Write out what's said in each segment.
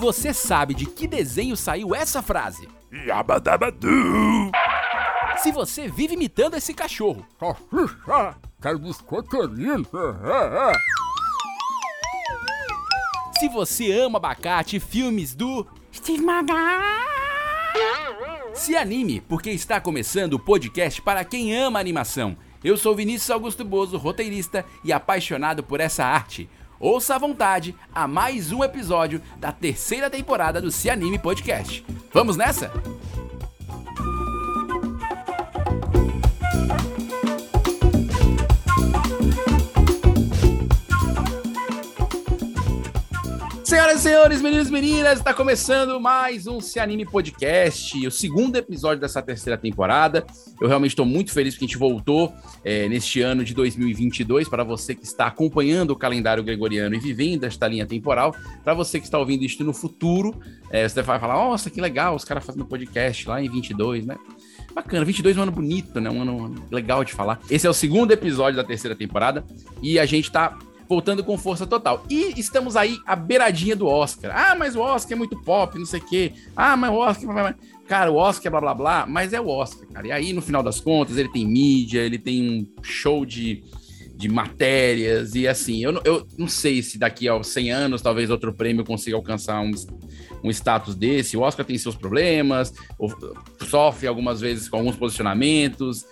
você sabe de que desenho saiu essa frase. Yabadabadu! Se você vive imitando esse cachorro. Quero biscoiteirinho! Se você ama abacate e filmes do Steve Magal. Se anime, porque está começando o podcast para quem ama animação. Eu sou Vinícius Augusto Bozo, roteirista e apaixonado por essa arte. Ouça à vontade a mais um episódio da terceira temporada do Se Anime Podcast. Vamos nessa? Senhoras e senhores, meninos e meninas, está começando mais um Se Anime Podcast, o segundo episódio dessa terceira temporada. Eu realmente estou muito feliz que a gente voltou é, neste ano de 2022. Para você que está acompanhando o calendário gregoriano e vivendo esta linha temporal, para você que está ouvindo isso no futuro, é, você vai falar: Nossa, que legal, os caras fazendo podcast lá em 22, né? Bacana, 22 é um ano bonito, né? Um ano legal de falar. Esse é o segundo episódio da terceira temporada e a gente tá voltando com força total. E estamos aí à beiradinha do Oscar. Ah, mas o Oscar é muito pop, não sei o quê. Ah, mas o Oscar. Cara, o Oscar é blá blá blá, mas é o Oscar, cara. E aí, no final das contas, ele tem mídia, ele tem um show de, de matérias, e assim, eu, eu não sei se daqui a 100 anos talvez outro prêmio consiga alcançar um, um status desse. O Oscar tem seus problemas, sofre algumas vezes com alguns posicionamentos,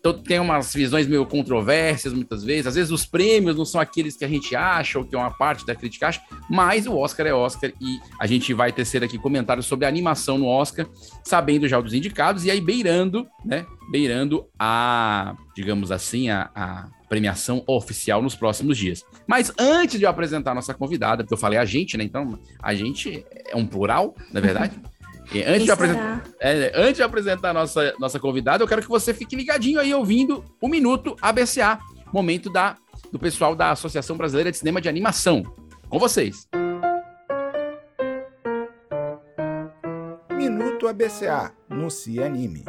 então tem umas visões meio controversas muitas vezes. Às vezes os prêmios não são aqueles que a gente acha ou que é uma parte da crítica acha, mas o Oscar é Oscar e a gente vai tecer aqui comentários sobre a animação no Oscar, sabendo já dos indicados e aí beirando, né? Beirando a, digamos assim, a, a premiação oficial nos próximos dias. Mas antes de eu apresentar a nossa convidada, porque eu falei a gente, né? Então a gente é um plural, na é verdade. E antes, de apresentar, é, antes de apresentar a nossa, nossa convidada, eu quero que você fique ligadinho aí ouvindo o Minuto ABCA, momento da, do pessoal da Associação Brasileira de Cinema de Animação. Com vocês. Minuto ABCA, no Se Anime.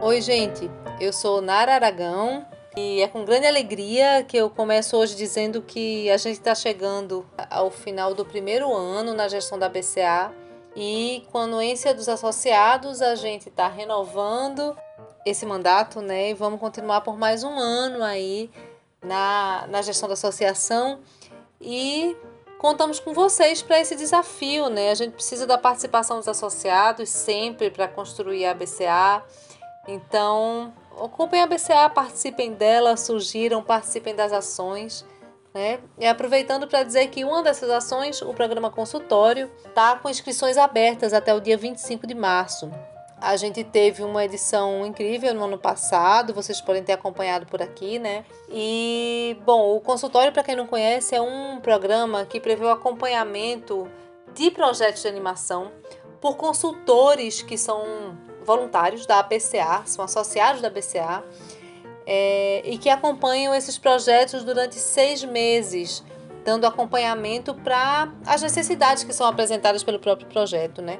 Oi, gente. Eu sou Nara Aragão e é com grande alegria que eu começo hoje dizendo que a gente está chegando ao final do primeiro ano na gestão da ABCA e com a anuência dos associados, a gente está renovando esse mandato, né? E vamos continuar por mais um ano aí na, na gestão da associação. E contamos com vocês para esse desafio, né? A gente precisa da participação dos associados sempre para construir a BCA. Então, ocupem a BCA, participem dela, surgiram, participem das ações. Né? E aproveitando para dizer que uma dessas ações, o programa consultório, está com inscrições abertas até o dia 25 de março. A gente teve uma edição incrível no ano passado, vocês podem ter acompanhado por aqui, né? E, bom, o consultório, para quem não conhece, é um programa que prevê o acompanhamento de projetos de animação por consultores que são voluntários da APCA, são associados da ABCA é, e que acompanham esses projetos durante seis meses, dando acompanhamento para as necessidades que são apresentadas pelo próprio projeto, né?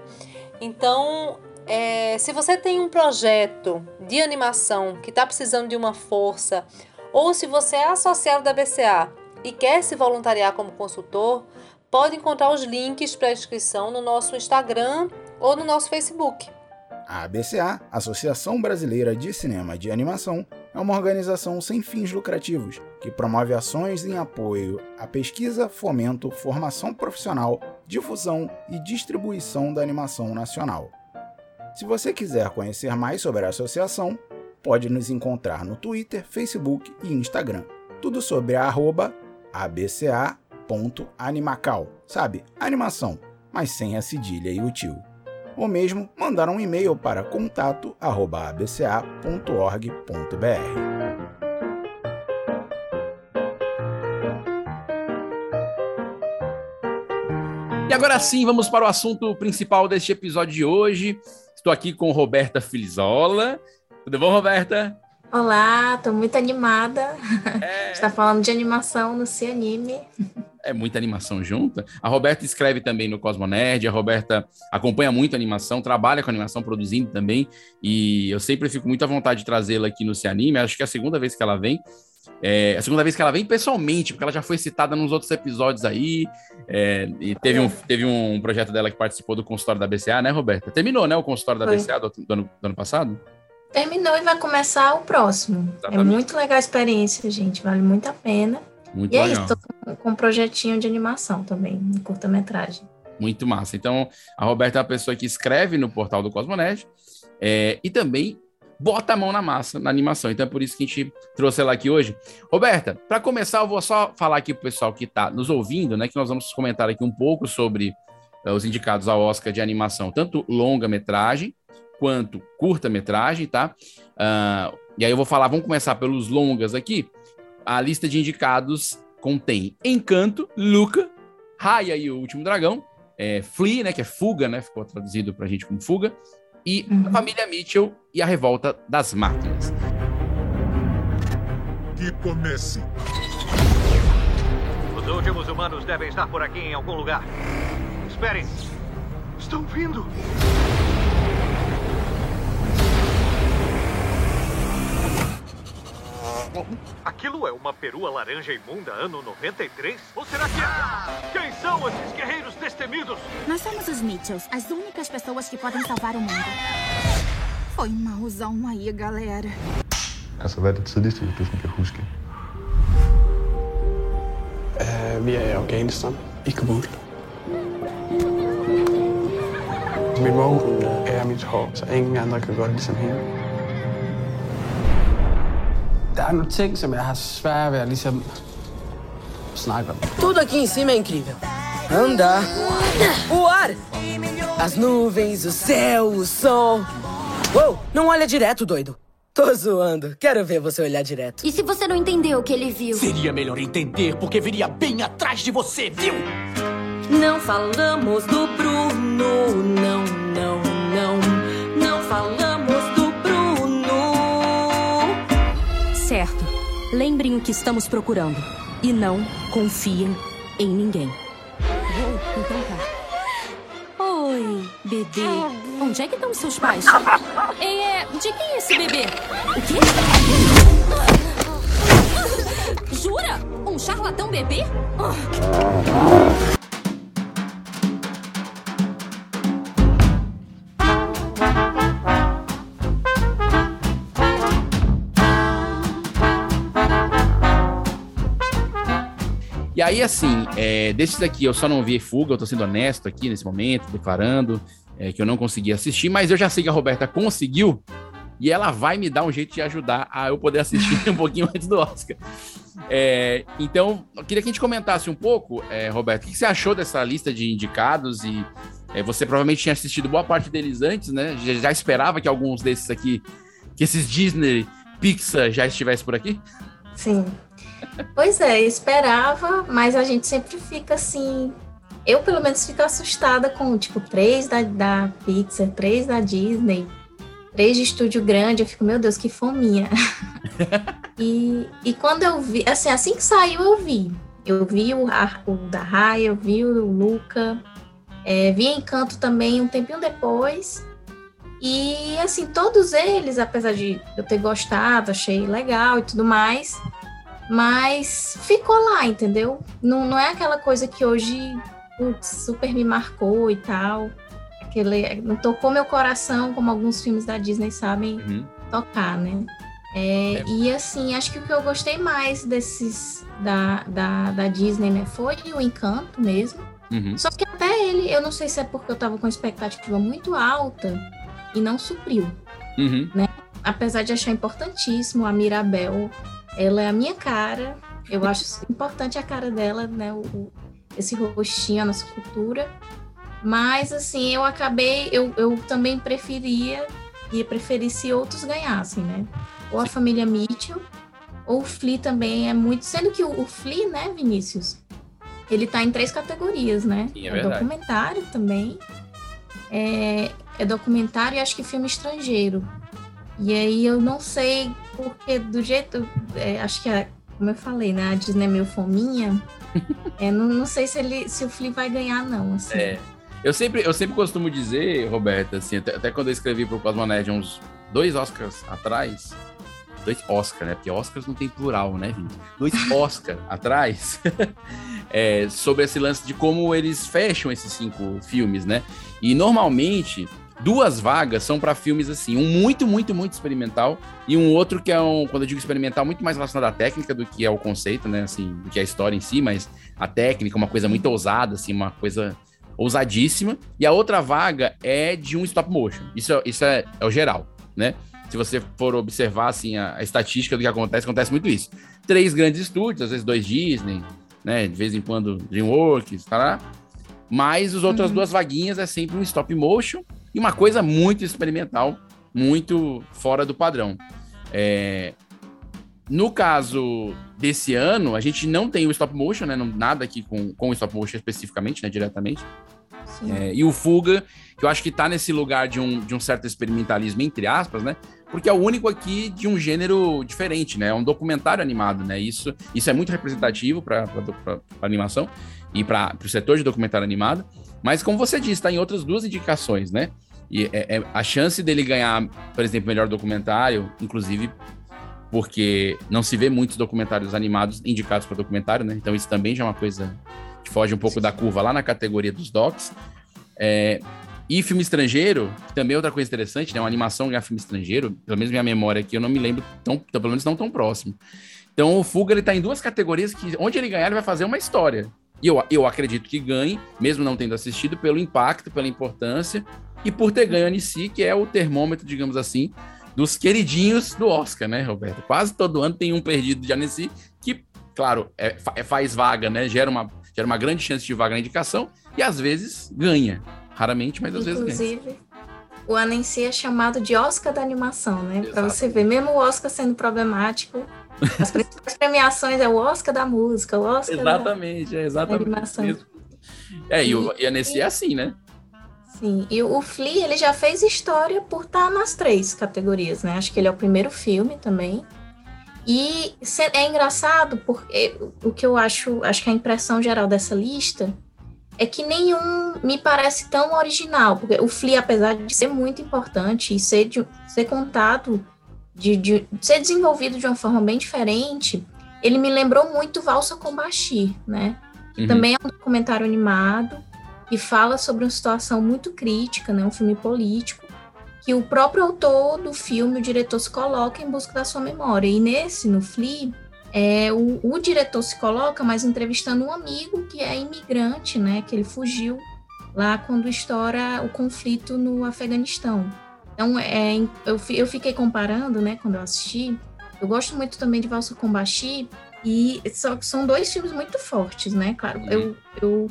Então, é, se você tem um projeto de animação que está precisando de uma força, ou se você é associado da BCA e quer se voluntariar como consultor, pode encontrar os links para inscrição no nosso Instagram ou no nosso Facebook. A ABCA, Associação Brasileira de Cinema de Animação, é uma organização sem fins lucrativos que promove ações em apoio à pesquisa, fomento, formação profissional, difusão e distribuição da animação nacional. Se você quiser conhecer mais sobre a associação, pode nos encontrar no Twitter, Facebook e Instagram. Tudo sobre a arroba abca.animacal, sabe? Animação, mas sem a cedilha e o tio ou mesmo mandar um e-mail para contato@abca.org.br. E agora sim, vamos para o assunto principal deste episódio de hoje. Estou aqui com Roberta Filizola. Tudo bom, Roberta? Olá, estou muito animada. É... Está falando de animação no Se Anime é muita animação junta. A Roberta escreve também no Cosmonerd, a Roberta acompanha muito a animação, trabalha com animação, produzindo também, e eu sempre fico muito à vontade de trazê-la aqui no Se Anime, acho que é a segunda vez que ela vem, É a segunda vez que ela vem pessoalmente, porque ela já foi citada nos outros episódios aí. É, e teve um, teve um projeto dela que participou do consultório da BCA, né, Roberta? Terminou, né, o consultório da Foi. BCA do, do ano, do ano passado? Terminou e vai começar o próximo. É Exatamente. muito legal a experiência, gente. Vale muito a pena. Muito E é legal. isso, tô com, um projetinho de animação também, um curta-metragem. Muito massa. Então, a Roberta é uma pessoa que escreve no portal do Cosmonet é, e também bota a mão na massa na animação. Então, é por isso que a gente trouxe ela aqui hoje. Roberta, para começar, eu vou só falar aqui pro pessoal que está nos ouvindo, né? Que nós vamos comentar aqui um pouco sobre eh, os indicados ao Oscar de animação, tanto longa-metragem quanto curta-metragem, tá? Ah, e aí eu vou falar, vamos começar pelos longas aqui. A lista de indicados contém Encanto, Luca, Raya e o Último Dragão, é, Flea, né, que é Fuga, né, ficou traduzido pra gente como Fuga, e a Uhum. Família Mitchell e a Revolta das Máquinas. Que comece. Os últimos humanos devem estar por aqui em algum lugar. Esperem. Estão vindo. Aquilo é uma perua laranja imunda ano 93? Ou será que é... Quem são esses guerreiros destemidos? Nós somos os Mitchells, as únicas pessoas que podem salvar o mundo. Foi malzão aí, galera. Altså, hvad er det tidligste, du sådan kan huske? Øh, vi er i Afghanistan, i Kabul. Mit våben er mit hår, så ingen andre kan det ligesom hende. Der er nogle ting, som jeg har svært ved at ligesom snakke om. Tudo aqui em cima é incrível. Andar, o ar, as nuvens, o céu, o sol. Uou, não olha direto, doido. Tô zoando. Quero ver você olhar direto. E se você não entendeu o que ele viu? Seria melhor entender, porque viria bem atrás de você, viu? Não falamos do Bruno, não. Lembrem o que estamos procurando. E não confiem em ninguém. Oh, então tá. Oi, bebê. Onde é que estão seus pais? É. De quem é esse bebê? O quê? Jura? Um charlatão bebê? E aí, assim, é, desses daqui eu só não vi Fuga, eu tô sendo honesto aqui nesse momento, declarando é, que eu não consegui assistir, mas eu já sei que a Roberta conseguiu e ela vai me dar um jeito de ajudar a eu poder assistir um pouquinho antes do Oscar. É, então, eu queria que a gente comentasse um pouco, é, Roberto, o que você achou dessa lista de indicados e é, você provavelmente tinha assistido boa parte deles antes, né? Já, já esperava que alguns desses aqui, que esses Disney, Pixar já estivesse por aqui? Sim. Pois é, esperava, mas a gente sempre fica assim. Eu, pelo menos, fico assustada com, tipo, três da, da Pixar, três da Disney, três de estúdio grande. Eu fico, meu Deus, que fominha. e, e quando eu vi, assim, assim que saiu, eu vi. Eu vi o, o da Raya, eu vi o Luca, é, vi Encanto também um tempinho depois. E, assim, todos eles, apesar de eu ter gostado, achei legal e tudo mais, mas ficou lá, entendeu? Não, não é aquela coisa que hoje putz, super me marcou e tal. Aquele, não tocou meu coração como alguns filmes da Disney sabem Uhum. tocar, né? É, E assim, acho que o que eu gostei mais desses da, da, da Disney, né, foi o Encanto mesmo. Uhum. Só que até ele, eu não sei se é porque eu tava com expectativa muito alta e não supriu. Uhum. Apesar de achar importantíssimo a Mirabel, ela é a minha cara. Eu acho importante a cara dela, né? O, o- esse rostinho, a nossa cultura. Mas assim, eu acabei, eu, eu também preferia ia preferir se outros ganhassem, né? Ou a família Mitchell, ou o Flea também é muito. Sendo que o, o Flea, né, Vinícius? Ele tá em três categorias, né? Sim, é verdade. documentário também. É, é documentário e acho que filme estrangeiro. E aí eu não sei, porque do jeito. é, acho que, a- como eu falei, né? A Disney é meio fominha. é, não, não sei se, ele, se o Flea vai ganhar, não. Assim. É. Eu sempre, eu sempre costumo dizer, Roberta, assim, até, até quando eu escrevi pro Cosmonet uns dois Oscars atrás, dois Oscar, né? Porque Oscars não tem plural, né, gente? Dois Oscar atrás, é, sobre esse lance de como eles fecham esses cinco filmes, né? E normalmente duas vagas são para filmes assim, um muito, muito, muito experimental e um outro que é um, quando eu digo experimental, muito mais relacionado à técnica do que é o conceito, né? Assim, do que a história em si, mas a técnica, uma coisa muito ousada, assim, uma coisa ousadíssima. E a outra vaga é de um stop motion. Isso, é, isso é, é o geral, né? Se você for observar assim a, a, estatística do que acontece, acontece muito isso. Três grandes estúdios, às vezes dois Disney, né? De vez em quando DreamWorks, tá? Mas as outras uhum. duas vaguinhas é sempre um stop motion e uma coisa muito experimental, muito fora do padrão. É... No caso desse ano, a gente não tem o stop motion, né? Não, nada aqui com, com o stop motion especificamente, né? Diretamente. É, e o Fuga, que eu acho que tá nesse lugar de um, de um certo experimentalismo, entre aspas, né? Porque é o único aqui de um gênero diferente, né? É um documentário animado, né? Isso, isso é muito representativo para animação e para o setor de documentário animado. Mas, como você disse, está em outras duas indicações, né? E é, é, a chance dele ganhar, por exemplo, melhor documentário, inclusive porque não se vê muitos documentários animados indicados para documentário, né? Então isso também já é uma coisa que foge um pouco da curva lá na categoria dos docs. É, e filme estrangeiro, que também é outra coisa interessante, né? Uma animação ganhar filme estrangeiro, pelo menos minha memória aqui, eu não me lembro tão, pelo menos não tão próximo. Então o Fuga ele tá em duas categorias que onde ele ganhar ele vai fazer uma história. E eu, eu acredito que ganhe, mesmo não tendo assistido, pelo impacto, pela importância e por ter ganho a Nissi, que é o termômetro, digamos assim, dos queridinhos do Oscar, né, Roberto? Quase todo ano tem um perdido de Annecy que, claro, é, é, faz vaga, né? Gera uma, gera uma grande chance de vaga na indicação e às vezes ganha. Raramente, mas às Inclusive, vezes ganha. O Annecy é chamado de Oscar da animação, né? Para você ver, mesmo o Oscar sendo problemático, as principais premiações é o Oscar da música, o Oscar exatamente, da, é exatamente da animação. Mesmo. É, e, o, e a Nessie é assim, né? Sim, e o Flea, ele já fez história por estar nas três categorias, né? Acho que ele é o primeiro filme também. E é engraçado porque o que eu acho, acho que a impressão geral dessa lista é que nenhum me parece tão original, porque o Flea, apesar de ser muito importante e ser, de, ser contado de, de, ser desenvolvido de uma forma bem diferente, ele me lembrou muito Valsa com Bashir, né? Que uhum. também é um documentário animado e fala sobre uma situação muito crítica, né? Um filme político que o próprio autor do filme, o diretor, se coloca em busca da sua memória. E nesse, no Flea, é, o, o diretor se coloca, mas entrevistando um amigo que é imigrante, né? Que ele fugiu lá quando estoura o conflito no Afeganistão. Então, é, eu, eu fiquei comparando, né, quando eu assisti. Eu gosto muito também de Valsa com Bashi, e só, são dois filmes muito fortes, né? Claro, uhum. eu, eu,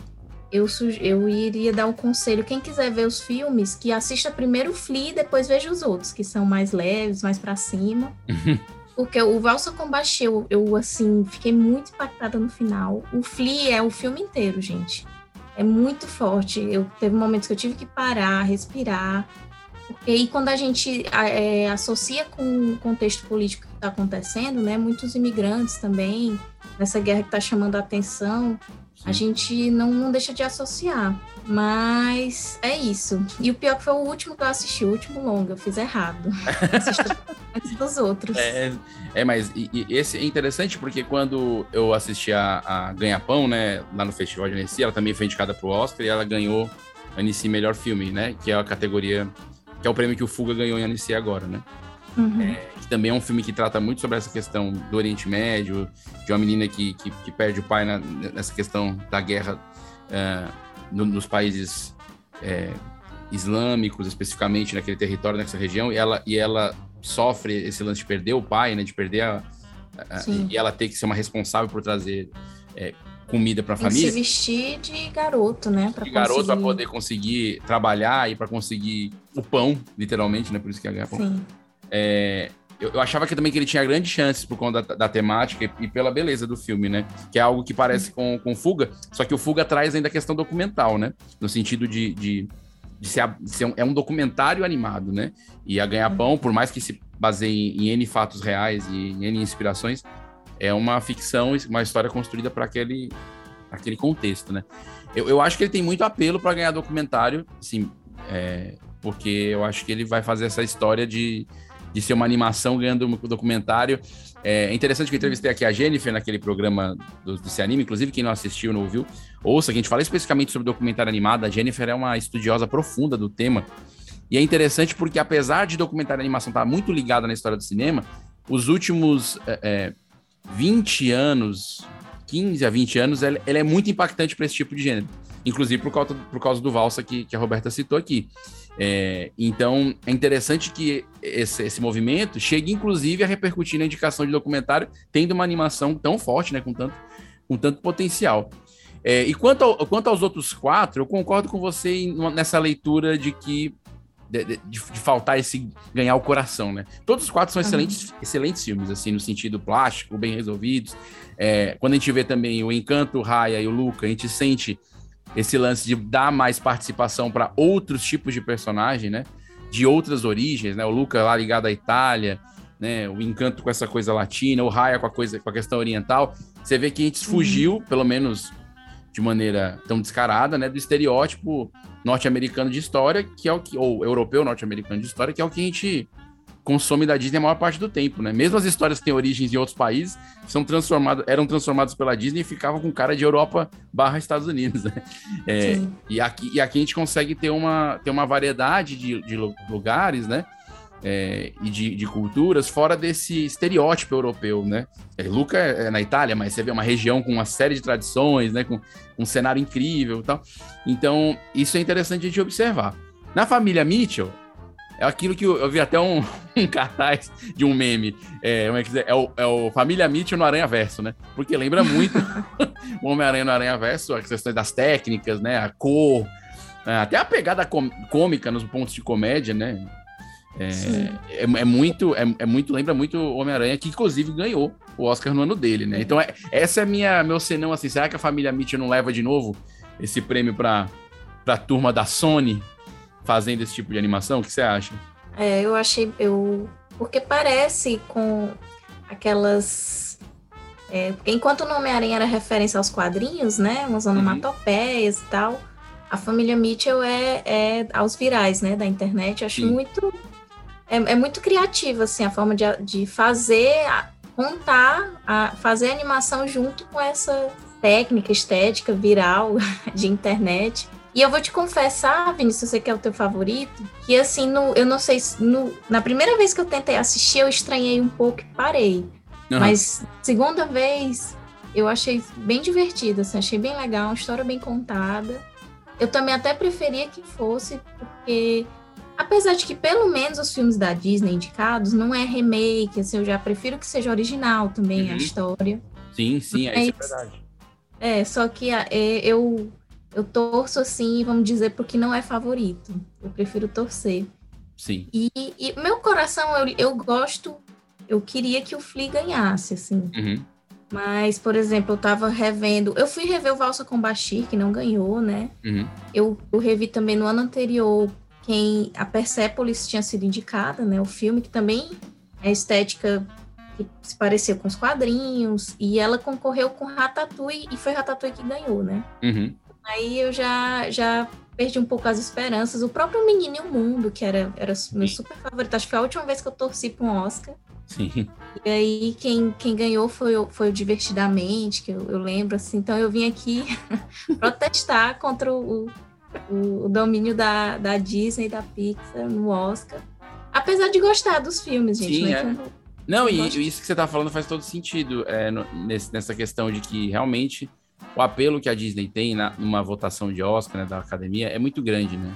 eu, eu iria dar um conselho. Quem quiser ver os filmes, que assista primeiro o Flea e depois veja os outros, que são mais leves, mais para cima. Porque o Valsa com Bashi, eu, eu, assim, fiquei muito impactada no final. O Flea é o filme inteiro, gente. É muito forte. Eu teve momentos que eu tive que parar, respirar porque aí quando a gente é, associa com o contexto político que está acontecendo, né, muitos imigrantes também, nessa guerra que está chamando a atenção, a gente não, não deixa de associar. Mas é isso. E o pior que foi o último que eu assisti, o último longo, eu fiz errado. antes dos outros. É, é mas e, e esse é interessante porque quando eu assisti a, a Ganha-Pão, né, lá no Festival de Annecy, ela também foi indicada para o Oscar e ela ganhou Annecy Melhor Filme, né, que é a categoria que é o prêmio que o Fuga ganhou em Annecy agora, né? Uhum. É, que também é um filme que trata muito sobre essa questão do Oriente Médio, de uma menina que, que, que perde o pai na, nessa questão da guerra é, no, nos países é, islâmicos, especificamente naquele território, nessa região, e ela, e ela sofre esse lance de perder o pai, né, de perder a, a e ela ter que ser uma responsável por trazer é, comida para a família. Se vestir de garoto, né? Pra de conseguir... garoto para poder conseguir trabalhar e para conseguir o pão, literalmente, né? Por isso que é ganhar pão. Sim. É, eu, eu, achava que também que ele tinha grandes chances por conta da, da, temática e, e, pela beleza do filme, né? Que é algo que parece com, com Fuga, só que o Fuga traz ainda a questão documental, né? No sentido de, de, de ser, ser um, é um documentário animado, né? E a Ganhar Pão, por mais que se baseie em, em N fatos reais e em N inspirações, é uma ficção, uma história construída para aquele, aquele contexto, né? Eu, eu acho que ele tem muito apelo para ganhar documentário, sim, é, porque eu acho que ele vai fazer essa história de, de ser uma animação ganhando um documentário. É interessante que eu entrevistei aqui a Jennifer naquele programa do, do Anime, inclusive quem não assistiu, não ouviu, ouça, que a gente fala especificamente sobre documentário animado. A Jennifer é uma estudiosa profunda do tema. E é interessante porque, apesar de documentário e animação estar muito ligada na história do cinema, os últimos é, 20 anos, 15 a 20 anos, ela, ela é muito impactante para esse tipo de gênero. Inclusive por causa, por causa do Valsa que, que a Roberta citou aqui. É, então, é interessante que esse, esse, movimento chegue, inclusive, a repercutir na indicação de documentário, tendo uma animação tão forte, né, com tanto, com tanto potencial. É, e quanto, ao, quanto aos outros quatro, eu concordo com você nessa leitura de que de, de, de, faltar esse ganhar o coração, né? Todos os quatro são excelentes, uhum. excelentes filmes, assim, no sentido plástico, bem resolvidos. É, quando a gente vê também o Encanto, o Raya e o Luca, a gente sente esse lance de dar mais participação para outros tipos de personagem, né? De outras origens, né? O Luca lá ligado à Itália, né? O Encanto com essa coisa latina, o Raya com a coisa com a questão oriental. Você vê que a gente fugiu, uhum. pelo menos de maneira tão descarada, né, do estereótipo norte-americano de história, que é o que ou europeu norte-americano de história, que é o que a gente consome da Disney a maior parte do tempo, né? Mesmo as histórias que têm origens em outros países são transformadas, eram transformadas pela Disney e ficavam com cara de Europa barra Estados Unidos, né? É, e, aqui, e aqui a gente consegue ter uma, ter uma variedade de, de lugares, né? É, e de, de, culturas fora desse estereótipo europeu, né? É, Luca é, é na Itália, mas você vê uma região com uma série de tradições, né? Com, um cenário incrível e tal. Então, isso é interessante a gente observar. Na família Mitchell, é aquilo que eu, eu vi até um, um, cartaz de um meme. É, é, é, o, é o Família Mitchell no Aranha Verso, né? Porque lembra muito o Homem-Aranha no Aranha Verso, as questões das técnicas, né? A cor, é, até a pegada cômica nos pontos de comédia, né? É, é, é, muito, é, é, muito, lembra muito Homem-Aranha, que inclusive ganhou o Oscar no ano dele, né? Então, é, essa é minha, meu senão, assim, será que a família Mitchell não leva de novo esse prêmio para a turma da Sony fazendo esse tipo de animação? O que você acha? É, eu achei, eu, porque parece com aquelas, é, enquanto o Homem-Aranha era referência aos quadrinhos, né, umas uhum. onomatopeias uhum. e tal, a família Mitchell é, é aos virais, né, da internet, eu acho Sim. muito é, é muito criativa, assim, a forma de, de fazer, contar, a, fazer a animação junto com essa técnica estética viral de internet. E eu vou te confessar, Vinícius, você que é o teu favorito, que assim, no, eu não sei, no, na primeira vez que eu tentei assistir, eu estranhei um pouco e parei. Uhum. Mas segunda vez, eu achei bem divertido, assim, achei bem legal, uma história bem contada. Eu também até preferia que fosse, porque Apesar de que, pelo menos, os filmes da Disney indicados não é remake, assim, eu já prefiro que seja original também uhum. a história. Sim, sim, é, isso é verdade. É, só que é, eu, eu torço, assim, vamos dizer, porque não é favorito. Eu prefiro torcer. Sim. E, e meu coração, eu, eu gosto, eu queria que o Flea ganhasse, assim. Uhum. Mas, por exemplo, eu tava revendo. Eu fui rever o Valsa com Bashir, que não ganhou, né? Uhum. Eu, eu revi também no ano anterior quem a Persepolis tinha sido indicada, né? O filme que também é estética que se pareceu com os quadrinhos e ela concorreu com Ratatouille e foi Ratatouille que ganhou, né? Uhum. Aí eu já já perdi um pouco as esperanças. O próprio Menino e o Mundo, que era, era meu super favorito, acho que foi a última vez que eu torci para um Oscar. Sim. E aí quem, quem ganhou foi, foi o Divertidamente, que eu, eu lembro, assim. Então eu vim aqui protestar contra o, o, o domínio da, da Disney da Pixar no Oscar. Apesar de gostar dos filmes, gente. Sim, é. Não, e isso que você tá falando faz todo sentido é, no, nesse, nessa questão de que realmente o apelo que a Disney tem na, numa votação de Oscar né, da academia é muito grande, né?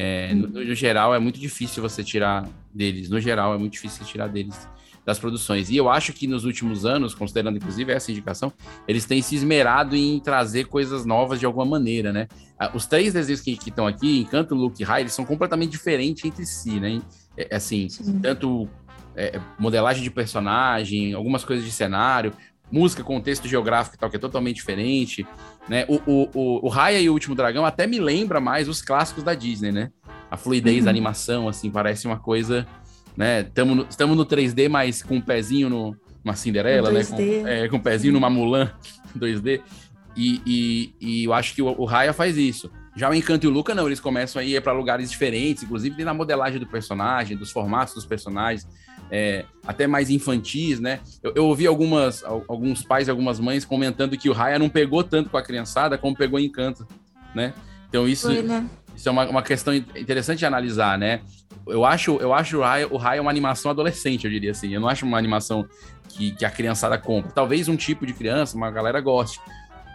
É, no, no, geral, é muito difícil você tirar deles. No geral, é muito difícil tirar deles das produções. E eu acho que nos últimos anos, considerando inclusive essa indicação, eles têm se esmerado em trazer coisas novas de alguma maneira, né? Os três desenhos que estão aqui, Encanto, Luke e High, eles são completamente diferentes entre si, né? É, assim, Sim. tanto é, modelagem de personagem, algumas coisas de cenário, música, contexto geográfico e tal, que é totalmente diferente, né? O, o, o, o Raya e o Último Dragão até me lembra mais os clássicos da Disney, né? A fluidez uhum. da animação, assim, parece uma coisa né? Estamos no, tamo no 3D, mas com um pezinho no, numa Cinderela, né? Com, é, com um pezinho numa Mulan 2D. E, e, e, eu acho que o, o Raya faz isso. Já o Encanto e o Luca, não, eles começam a ir para lugares diferentes, inclusive na modelagem do personagem, dos formatos dos personagens, é, até mais infantis, né? Eu, eu, ouvi algumas, alguns pais e algumas mães comentando que o Raya não pegou tanto com a criançada como pegou em Encanto, né? Então isso, Foi, né? isso é uma, uma questão interessante de analisar, né? Eu acho, eu acho o Raya, o Raya uma animação adolescente, eu diria assim. Eu não acho uma animação que, que a criançada compra. Talvez um tipo de criança, uma galera goste.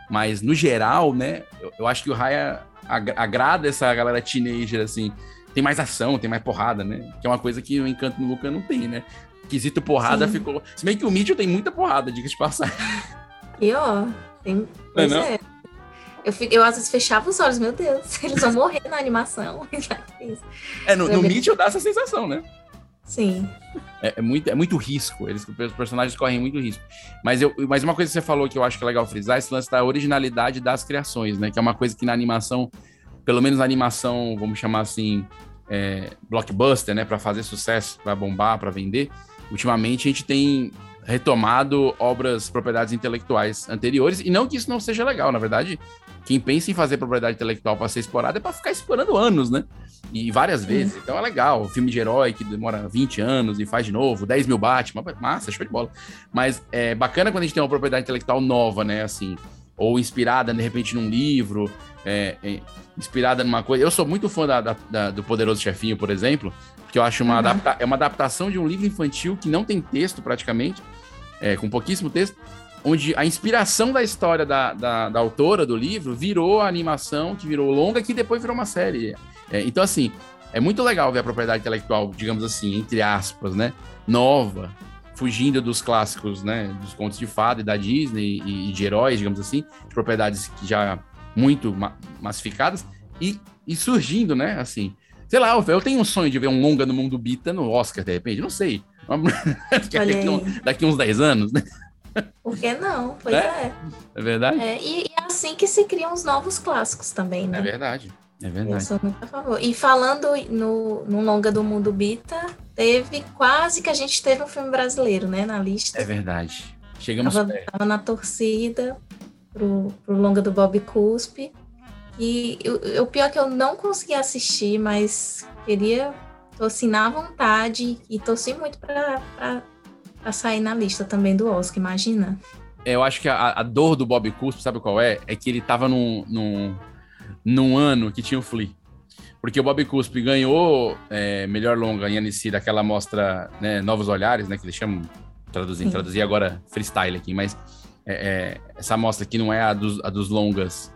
Mas, no geral, né, eu, eu acho que o Raya agrada essa galera teenager, assim. Tem mais ação, tem mais porrada, né? Que é uma coisa que o Encanto no Luca não tem, né? Quesito porrada Sim. ficou. Se bem que o Mitchell tem muita porrada, diga de passar. E ó, tem. Pois não, é. Eu, fico, eu às vezes fechava os olhos, meu Deus, eles vão morrer na animação. é, no, no Mitchell dá essa sensação, né? Sim. É, é, muito, é muito risco. Eles, os personagens correm muito risco. Mas, eu, mas uma coisa que você falou que eu acho que é legal frisar, esse lance da originalidade das criações, né? Que é uma coisa que na animação, pelo menos na animação, vamos chamar assim, é, blockbuster, né? Para fazer sucesso, para bombar, para vender. Ultimamente a gente tem retomado obras, propriedades intelectuais anteriores, e não que isso não seja legal, na verdade, quem pensa em fazer propriedade intelectual para ser explorada é para ficar explorando anos, né? E várias vezes. Então é legal. Filme de herói que demora 20 anos e faz de novo, 10 mil Batman, massa, show de bola. Mas é bacana quando a gente tem uma propriedade intelectual nova, né? Assim, ou inspirada de repente num livro, é, é, inspirada numa coisa. Eu sou muito fã da, da, da, do Poderoso Chefinho, por exemplo, porque eu acho uma, uhum. adapta... é uma adaptação de um livro infantil que não tem texto praticamente, é, com pouquíssimo texto, onde a inspiração da história da, da, da, autora do livro virou a animação, que virou longa, que depois virou uma série. É, então, assim, é muito legal ver a propriedade intelectual, digamos assim, entre aspas, né? Nova, fugindo dos clássicos, né? Dos contos de fada e da Disney e, e de heróis, digamos assim, de propriedades que já muito ma massificadas e, e surgindo, né? Assim, sei lá, eu tenho um sonho de ver um longa no mundo Bita no Oscar, de repente, não sei. daqui, daqui uns 10 anos, né? Por que não? Pois é. É, é verdade? É, e, e é assim que se criam os novos clássicos também, né? É verdade. É verdade. Eu sou muito a favor. E falando no, no Longa do Mundo Bita, teve quase que a gente teve um filme brasileiro, né, na lista. É verdade. Chegamos tava, tava na torcida pro, pro Longa do Bob Cuspe. E o pior é que eu não consegui assistir, mas queria, tô assim, na vontade e torci muito para pra sair na lista também do Oscar, imagina. É, eu acho que a, a dor do Bob Cuspe, sabe qual é? É que ele tava num, num, num ano que tinha o Flea. Porque o Bob Cuspe ganhou é, melhor longa em Annecy daquela mostra né, Novos Olhares, né? Que eles chamam, traduzindo, traduzir agora freestyle aqui, mas é, é, essa mostra aqui não é a dos, a dos longas,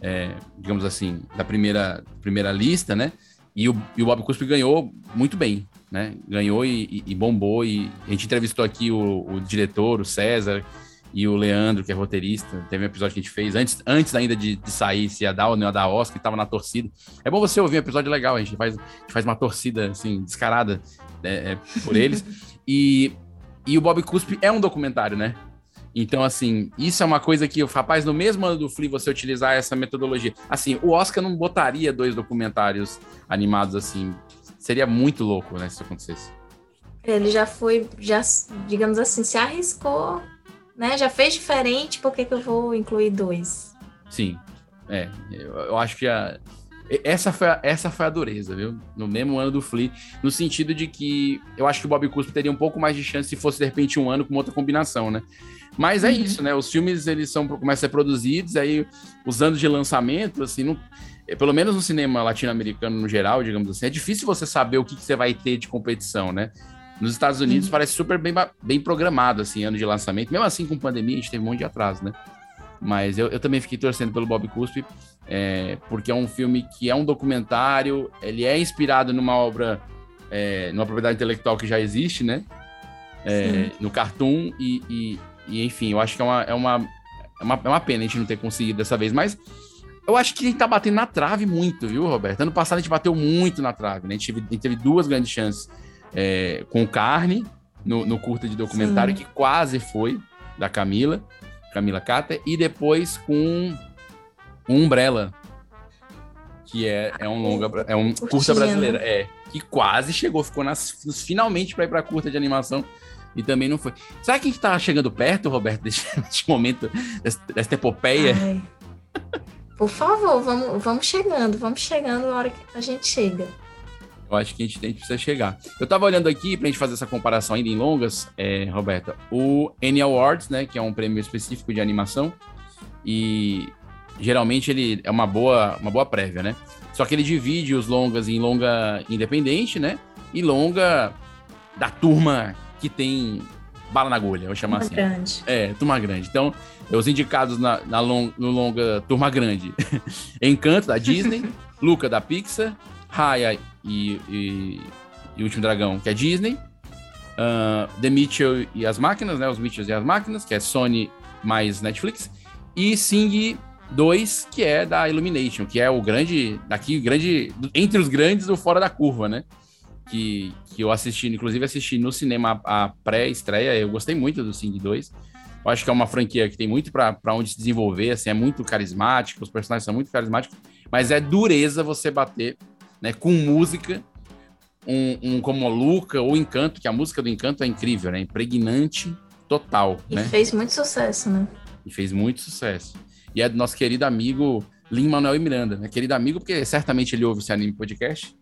é, digamos assim, da primeira, primeira lista, né? E o, e o Bob Cuspe ganhou muito bem né? Ganhou e, e, bombou. E a gente entrevistou aqui o, o, diretor, o César, e o Leandro, que é roteirista. Teve um episódio que a gente fez antes, antes ainda de, de sair, se ia dar ou não ia dar Oscar, que tava na torcida. É bom você ouvir um episódio legal, a gente faz, a gente faz uma torcida, assim, descarada é, é, por eles. e, e o Bob Cuspe é um documentário, né? Então, assim, isso é uma coisa que, rapaz, no mesmo ano do Flea, você utilizar essa metodologia. Assim, o Oscar não botaria dois documentários animados assim, Seria muito louco, né, se isso acontecesse. Ele já foi, já, digamos assim, se arriscou, né? Já fez diferente, por que, que eu vou incluir dois? Sim, é. Eu, eu acho que a, essa foi, a, essa foi a dureza, viu? No mesmo ano do Flea, no sentido de que eu acho que o Bob Cuspe teria um pouco mais de chance se fosse, de repente, um ano com outra combinação, né? Mas é uhum. isso, né? Os filmes, eles são, começam a ser produzidos, aí os anos de lançamento, assim, não, é, pelo menos no cinema latino-americano no geral, digamos assim, é difícil você saber o que, que você vai ter de competição, né? Nos Estados Unidos uhum. parece super bem, bem programado, assim, ano de lançamento. Mesmo assim, com pandemia, a gente teve um monte de atraso, né? Mas eu, eu também fiquei torcendo pelo Bob Cuspe, é, porque é um filme que é um documentário, ele é inspirado numa obra, é, numa propriedade intelectual que já existe, né? É, no cartoon, e, e, e, enfim, eu acho que é uma, é, uma, é, uma, é uma pena a gente não ter conseguido dessa vez, mas eu acho que a gente tá batendo na trave muito, viu, Roberto? Ano passado a gente bateu muito na trave, né? A gente teve, a gente teve duas grandes chances é, com carne no, no, curta de documentário, Sim. que quase foi, da Camila, Camila Cata, e depois com Umbrella, que é, é um longa, é um curta brasileiro, é, que quase chegou, ficou nas, finalmente para ir para curta de animação e também não foi. Será que a gente tá chegando perto, Roberto, desse, desse momento, dessa epopeia? Ai. Por favor, vamos, vamos chegando, vamos chegando na hora que a gente chega. Eu acho que a gente, a gente precisa chegar. Eu tava olhando aqui, pra gente fazer essa comparação ainda em longas, é, Roberta, o Annie Awards, né, que é um prêmio específico de animação, e geralmente ele é uma boa, uma boa prévia, né? Só que ele divide os longas em longa independente, né? E longa da turma que tem bala na agulha, vou chamar Turma assim. grande. É, turma grande. Então, os indicados na, na long- no longa turma grande. Encanto, da Disney, Luca, da Pixar, Raya e, e, e o Último Dragão, que é Disney, ah, The Mitchell e as Máquinas, né? Os Mitchells e as Máquinas, que é Sony mais Netflix, e Sing 2, que é da Illumination, que é o grande, daqui, o grande, entre os grandes, o fora da curva, né? Que, que eu assisti, inclusive assisti no cinema a, a pré-estreia, eu gostei muito do Sing 2. Eu acho que é uma franquia que tem muito para onde se desenvolver, assim, é muito carismático, os personagens são muito carismáticos, mas é dureza você bater, né, com música, um, um como o Luca ou Encanto, que a música do Encanto é incrível, né, impregnante total, E né? fez muito sucesso, né? e fez muito sucesso. E é do nosso querido amigo Lin Manuel Miranda, né? Querido amigo, porque certamente ele ouve esse anime podcast.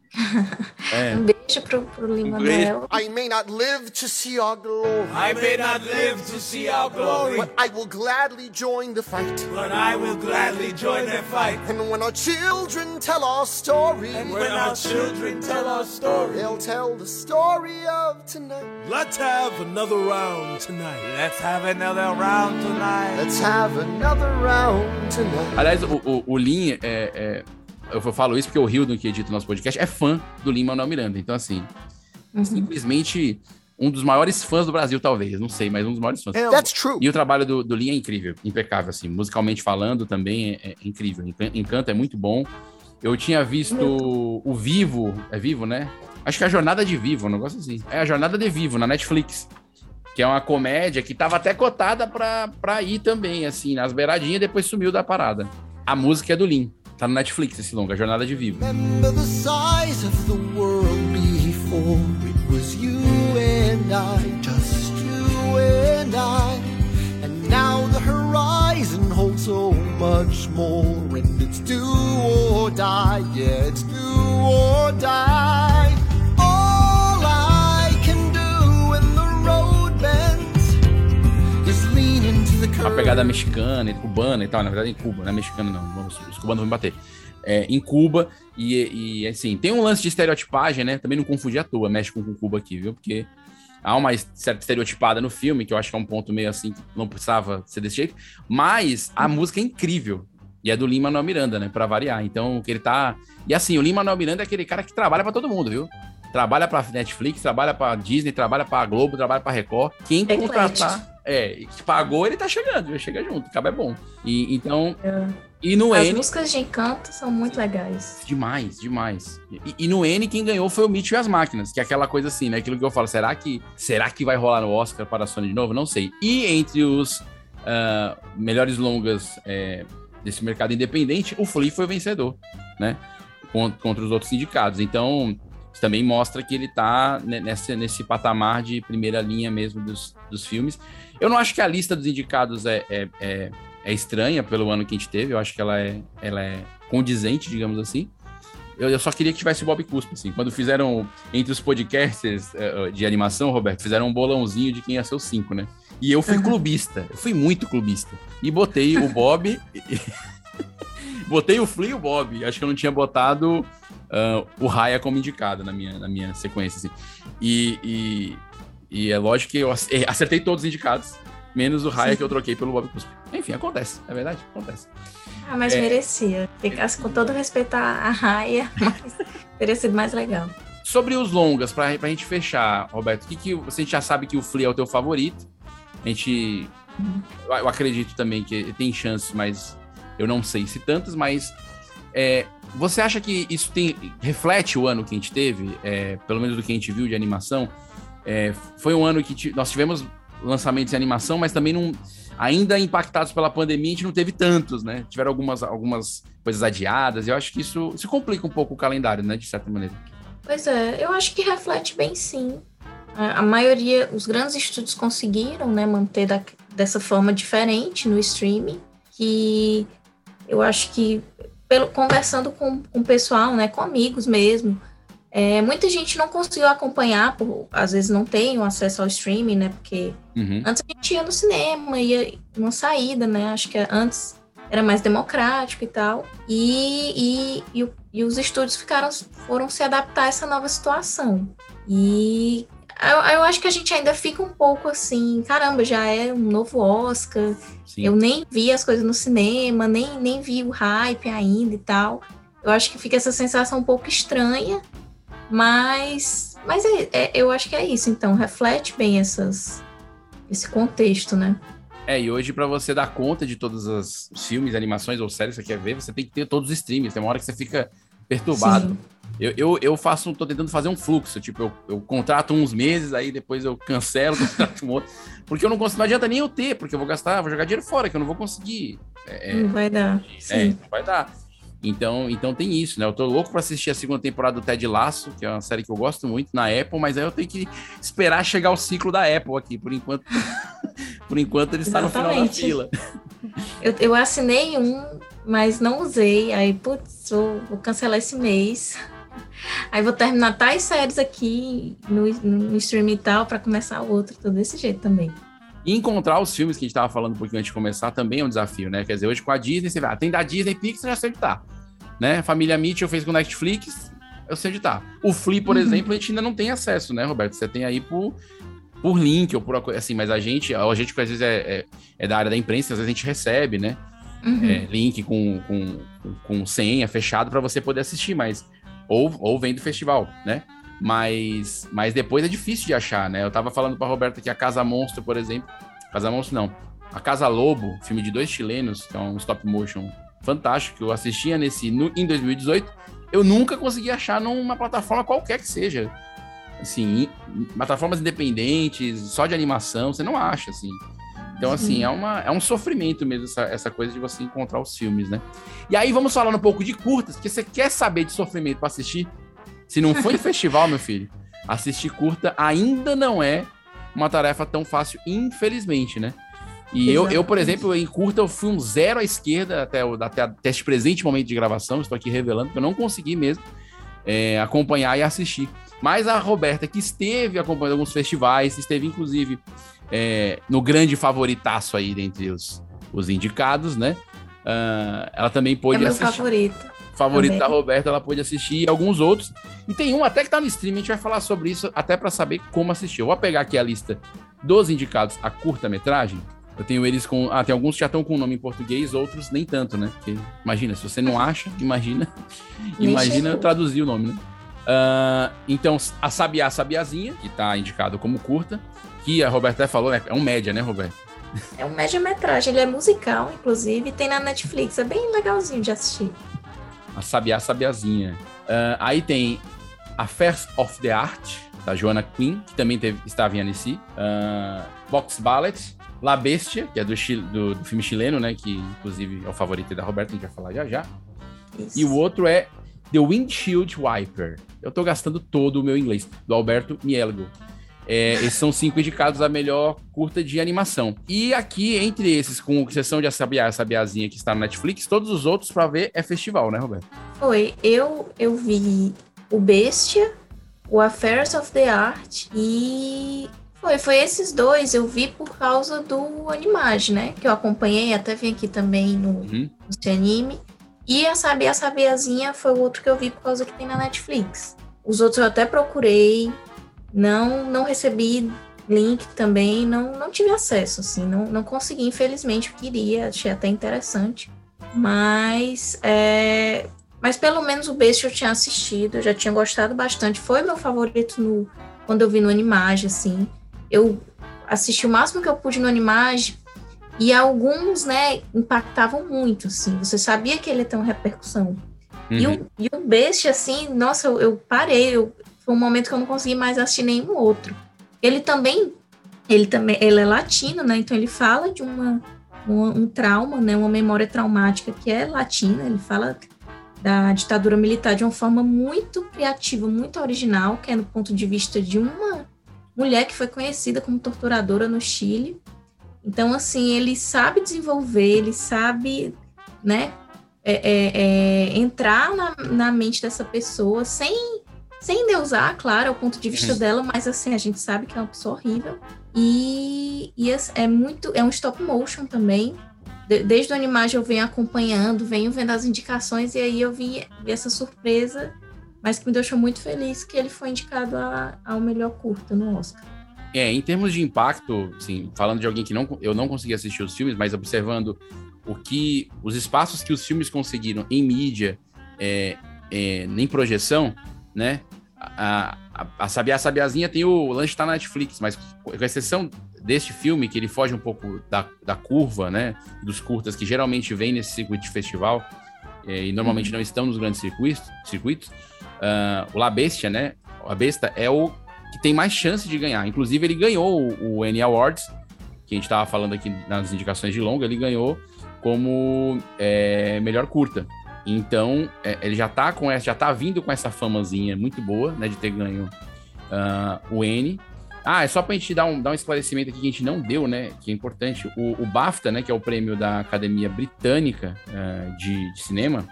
É. Um beijo pro, pro Lima Manuel. I may not live to see our glory. I may not live to see our glory. But I will gladly join the fight. But I will gladly join their fight. And when our children tell our story, And when our children tell our story, they'll tell the story of tonight. let's have another round tonight. Let's have another round tonight. Let's have another round tonight. Aliás, o, o, o Lin, é, é- eu falo isso porque o Hildon, que edita o nosso podcast, é fã do Lin Manuel Miranda. Então, assim, simplesmente um dos maiores fãs do Brasil, talvez. Não sei, mas um dos maiores fãs. That's true. E o trabalho do, do Lin é incrível, impecável, assim. Musicalmente falando também é, é incrível. Encan- Encanto é muito bom. Eu tinha visto o Vivo, é Vivo, né? Acho que é a Jornada de Vivo, um negócio assim. É a Jornada de Vivo, na Netflix. Que é uma comédia que tava até cotada pra, pra ir também, assim, nas beiradinhas, depois sumiu da parada. A música é do Lin. Tá no Netflix esse longa, Jornada de Vivo. Remember the size of the world before it was you and I, just you and I. And now the horizon holds so much more, and it's do or die, yeah, it's do or die. Uma pegada mexicana, e cubana e tal. Na verdade, em Cuba, não é mexicana, não. Os, os cubanos vão me bater. É, em Cuba, e, e, assim, tem um lance de estereotipagem, né? Também não confundir à toa México com Cuba aqui, viu? Porque há uma certa estereotipada no filme, que eu acho que é um ponto meio assim, que não precisava ser desse jeito. Mas a música é incrível. E é do Lin Manuel Miranda, né? Pra variar. Então, que ele tá. E assim, o Lin Manuel Miranda é aquele cara que trabalha pra todo mundo, viu? Trabalha pra Netflix, trabalha pra Disney, trabalha pra Globo, trabalha pra Record. Quem contratar. É, que pagou, ele tá chegando, viu? Chega junto, o cabo é bom. E, então. E no As N. músicas de encanto são muito legais. Demais, demais. E, e no N, quem ganhou foi o Mitch e as máquinas, que é aquela coisa assim, né? Aquilo que eu falo, será que, será que vai rolar no Oscar para a Sony de novo? Não sei. E entre os ah, melhores longas é, desse mercado independente, o Flea foi o vencedor, né? Con- Contra os outros sindicatos. Então, isso também mostra que ele tá ne- nesse, nesse patamar de primeira linha mesmo dos, dos filmes. Eu não acho que a lista dos indicados é, é, é, é estranha pelo ano que a gente teve, eu acho que ela é, ela é condizente, digamos assim. Eu, eu só queria que tivesse o Bob Cuspe, assim. Quando fizeram entre os podcasters eh, de animação, Roberto, fizeram um bolãozinho de quem ia ser os cinco, né? E eu fui clubista, eu fui muito clubista. E botei o Bob. botei o Flea e o Bob. Acho que eu não tinha botado ah, o Raya como indicado na minha, na minha sequência, assim. E, e, e é lógico que eu eh, acertei todos os indicados, menos o Raya Sim. que eu troquei pelo Bob Cuspe. Enfim, acontece, é verdade? Acontece. Ah, mas É. merecia. Ficasse com todo respeito à à raia, mas teria sido mais legal. Sobre os longas, pra, pra gente fechar, Roberto, o que que você já sabe que o Flea é o teu favorito? A gente. Eu, eu acredito também que tem chances, mas eu não sei se tantas, mas. É, você acha que isso tem reflete o ano que a gente teve, é, pelo menos do que a gente viu de animação? É, foi um ano que nós tivemos lançamentos de animação, mas também não, ainda impactados pela pandemia, a gente não teve tantos, né? Tiveram algumas, algumas coisas adiadas, e eu acho que isso, isso complica um pouco o calendário, né? De certa maneira. Pois é, eu acho que reflete bem sim. A, a maioria, os grandes estúdios conseguiram né, manter da- dessa forma diferente no streaming, que eu acho que, pelo, conversando com, com o pessoal, né, com amigos mesmo, é, muita gente não conseguiu acompanhar, por, às vezes não tem o acesso ao streaming, né? Porque Uhum. antes a gente ia no cinema, ia uma saída, né? Acho que antes era mais democrático e tal. E, e, e, e os estúdios ficaram, foram se adaptar a essa nova situação. E eu, eu acho que a gente ainda fica um pouco assim, caramba, já é um novo Oscar. Sim. Eu nem vi as coisas no cinema, nem, nem vi o hype ainda e tal. Eu acho que fica essa sensação um pouco estranha, mas, mas é, é- eu acho que é isso. Então, reflete bem essas, esse contexto, né? É, e hoje, pra você dar conta de todos os filmes, animações ou séries que você quer ver, você tem que ter todos os streams. Tem uma hora que você fica perturbado. Sim. Eu, eu, eu faço, tô tentando fazer um fluxo. Tipo, eu, eu contrato uns meses, aí depois eu cancelo, contrato um outro. Porque eu não consigo, não adianta nem eu ter, porque eu vou gastar, vou jogar dinheiro fora, que eu não vou conseguir. É, Não vai dar. é, Sim. não vai dar. Então, então tem isso, né? Eu tô louco pra assistir a segunda temporada do Ted Laço, que é uma série que eu gosto muito na Apple, mas aí eu tenho que esperar chegar o ciclo da Apple aqui. Por enquanto, por enquanto ele está no final da Exatamente. fila. Eu, eu assinei um, mas não usei. Aí, putz, vou, vou cancelar esse mês. Aí vou terminar tais séries aqui no, no streaming e tal para começar o outro. Tô desse jeito também. E encontrar os filmes que a gente tava falando um pouquinho antes de começar também é um desafio, né? Quer dizer, hoje com a Disney, você vai, ah, tem da Disney Pixar, já sei onde tá. Né? Família Mitchell fez com Netflix, eu sei onde tá. O Flea, por Uhum. exemplo, a gente ainda não tem acesso, né, Roberto? Você tem aí por, por link ou por coisa assim, mas a gente, a gente que às vezes é, é, é da área da imprensa, às vezes a gente recebe, né? Uhum. É, link com, com, com senha fechado para você poder assistir, mas ou, ou vem do festival, né? Mas, mas depois é difícil de achar, né? Eu tava falando pra Roberta que a Casa Monstro, por exemplo, Casa Monstro não, a Casa Lobo, filme de dois chilenos, que é um stop motion fantástico, que eu assistia nesse no, em 2018, eu nunca consegui achar numa plataforma qualquer que seja. Assim, plataformas independentes, só de animação, você não acha, assim. Então, assim, Sim. é, uma, é um sofrimento mesmo essa, essa coisa de você encontrar os filmes, né? E aí vamos falar um pouco de curtas, porque você quer saber de sofrimento pra assistir? Se não foi em festival, meu filho, assistir curta ainda não é uma tarefa tão fácil, infelizmente, né? E eu, eu, por exemplo, em curta eu fui um zero à esquerda até, o, até, até este presente momento de gravação, estou aqui revelando que eu não consegui mesmo é, acompanhar e assistir. Mas a Roberta, que esteve acompanhando alguns festivais, esteve inclusive é, no grande favoritaço aí dentre os, os indicados, né? Ah, ela também É pôde meu assistir. favorito. Favorito também. da Roberta, ela pôde assistir e alguns outros. E tem um até que tá no stream, a gente vai falar sobre isso até para saber como assistir. Eu vou pegar aqui a lista dos indicados a curta-metragem. Eu tenho eles com. Ah, tem alguns que já estão com o nome em português, outros nem tanto, né? Porque, imagina, se você não acha, imagina. Imagina traduzir o nome, né? Ah, então, a Sabiá Sabiazinha, que tá indicado como curta, que a Roberta até falou, né? É um média, né, Roberto? É um média-metragem, ele é musical, inclusive, tem na Netflix. É bem legalzinho de assistir. A Sabiá Sabiazinha. Ah, aí tem Affairs of the Art, da Joanna Quinn, que também teve, estava em Annecy. Ah, Box Ballet. La Bestia, que é do, do- do filme chileno, né? Que inclusive é o favorito da Roberta, a gente vai falar já já. Isso. E o outro é The Windshield Wiper. Eu tô gastando todo o meu inglês, do Alberto Mielgo. É, esses são cinco indicados a melhor curta de animação. E aqui, entre esses, com exceção de A Sabiá, a Sabiazinha, que está na Netflix, todos os outros pra ver é festival, né, Roberto? Foi, eu, eu vi o Bestia, o Affairs of the Art e foi, foi esses dois eu vi por causa do Animage, né? Que eu acompanhei, até vim aqui também no, Uhum. no anime. E a Sabia Sabiazinha foi o outro que eu vi por causa que tem na Netflix. Os outros eu até procurei, não não recebi link também, não, não tive acesso, assim, não, não consegui, infelizmente, eu queria, achei até interessante. Mas é, mas pelo menos o Bestia eu tinha assistido, eu já tinha gostado bastante. Foi meu favorito no, quando eu vi no Animage, assim. Eu assisti o máximo que eu pude no Animage e alguns, né, impactavam muito, assim. Você sabia que ele ia ter uma repercussão. E, Uhum. o, e o Bestia, assim, nossa, eu, eu parei. eu- foi um momento que eu não consegui mais assistir nenhum outro. Ele também, ele também, ele é latino, né? Então ele fala de uma, uma- um trauma, né? Uma memória traumática que é latina. Ele fala da ditadura militar de uma forma muito criativa, muito original, que é no ponto de vista de uma mulher que foi conhecida como torturadora no Chile. Então, assim, ele sabe desenvolver, ele sabe, né, é, é, é, entrar na, na mente dessa pessoa sem, sem deusar, claro, é o ponto de vista Uhum. dela, mas assim, a gente sabe que é uma pessoa horrível. E, e é- é muito. É um stop motion também. De- desde o Animage eu venho acompanhando, venho vendo as indicações, e aí eu vi, vi essa surpresa, mas que me deixou muito feliz que ele foi indicado a- ao melhor curta no Oscar. É, em termos de impacto, assim, falando de alguém que não, eu não consegui assistir os filmes, mas observando o que os espaços que os filmes conseguiram em mídia, é, é, em projeção, né? A, a, a Sabiá Sabiazinha tem o lanche tá na Netflix, mas com exceção deste filme, que ele foge um pouco da, da curva, né? Dos curtas que geralmente vem nesse circuito de festival é, e normalmente não estão nos grandes circuitos, circuitos ah, o La Bestia, né? A Besta é o que tem mais chance de ganhar. Inclusive, ele ganhou o, o Annie Awards, que a gente estava falando aqui nas indicações de longa, ele ganhou como é, melhor curta. Então, é, ele já tá com essa, já tá vindo com essa famazinha muito boa, né, de ter ganho ah, o N. Ah, é só pra gente dar um, dar um esclarecimento aqui que a gente não deu, né, que é importante. O, o BAFTA, né, que é o prêmio da Academia Britânica ah, de, de Cinema,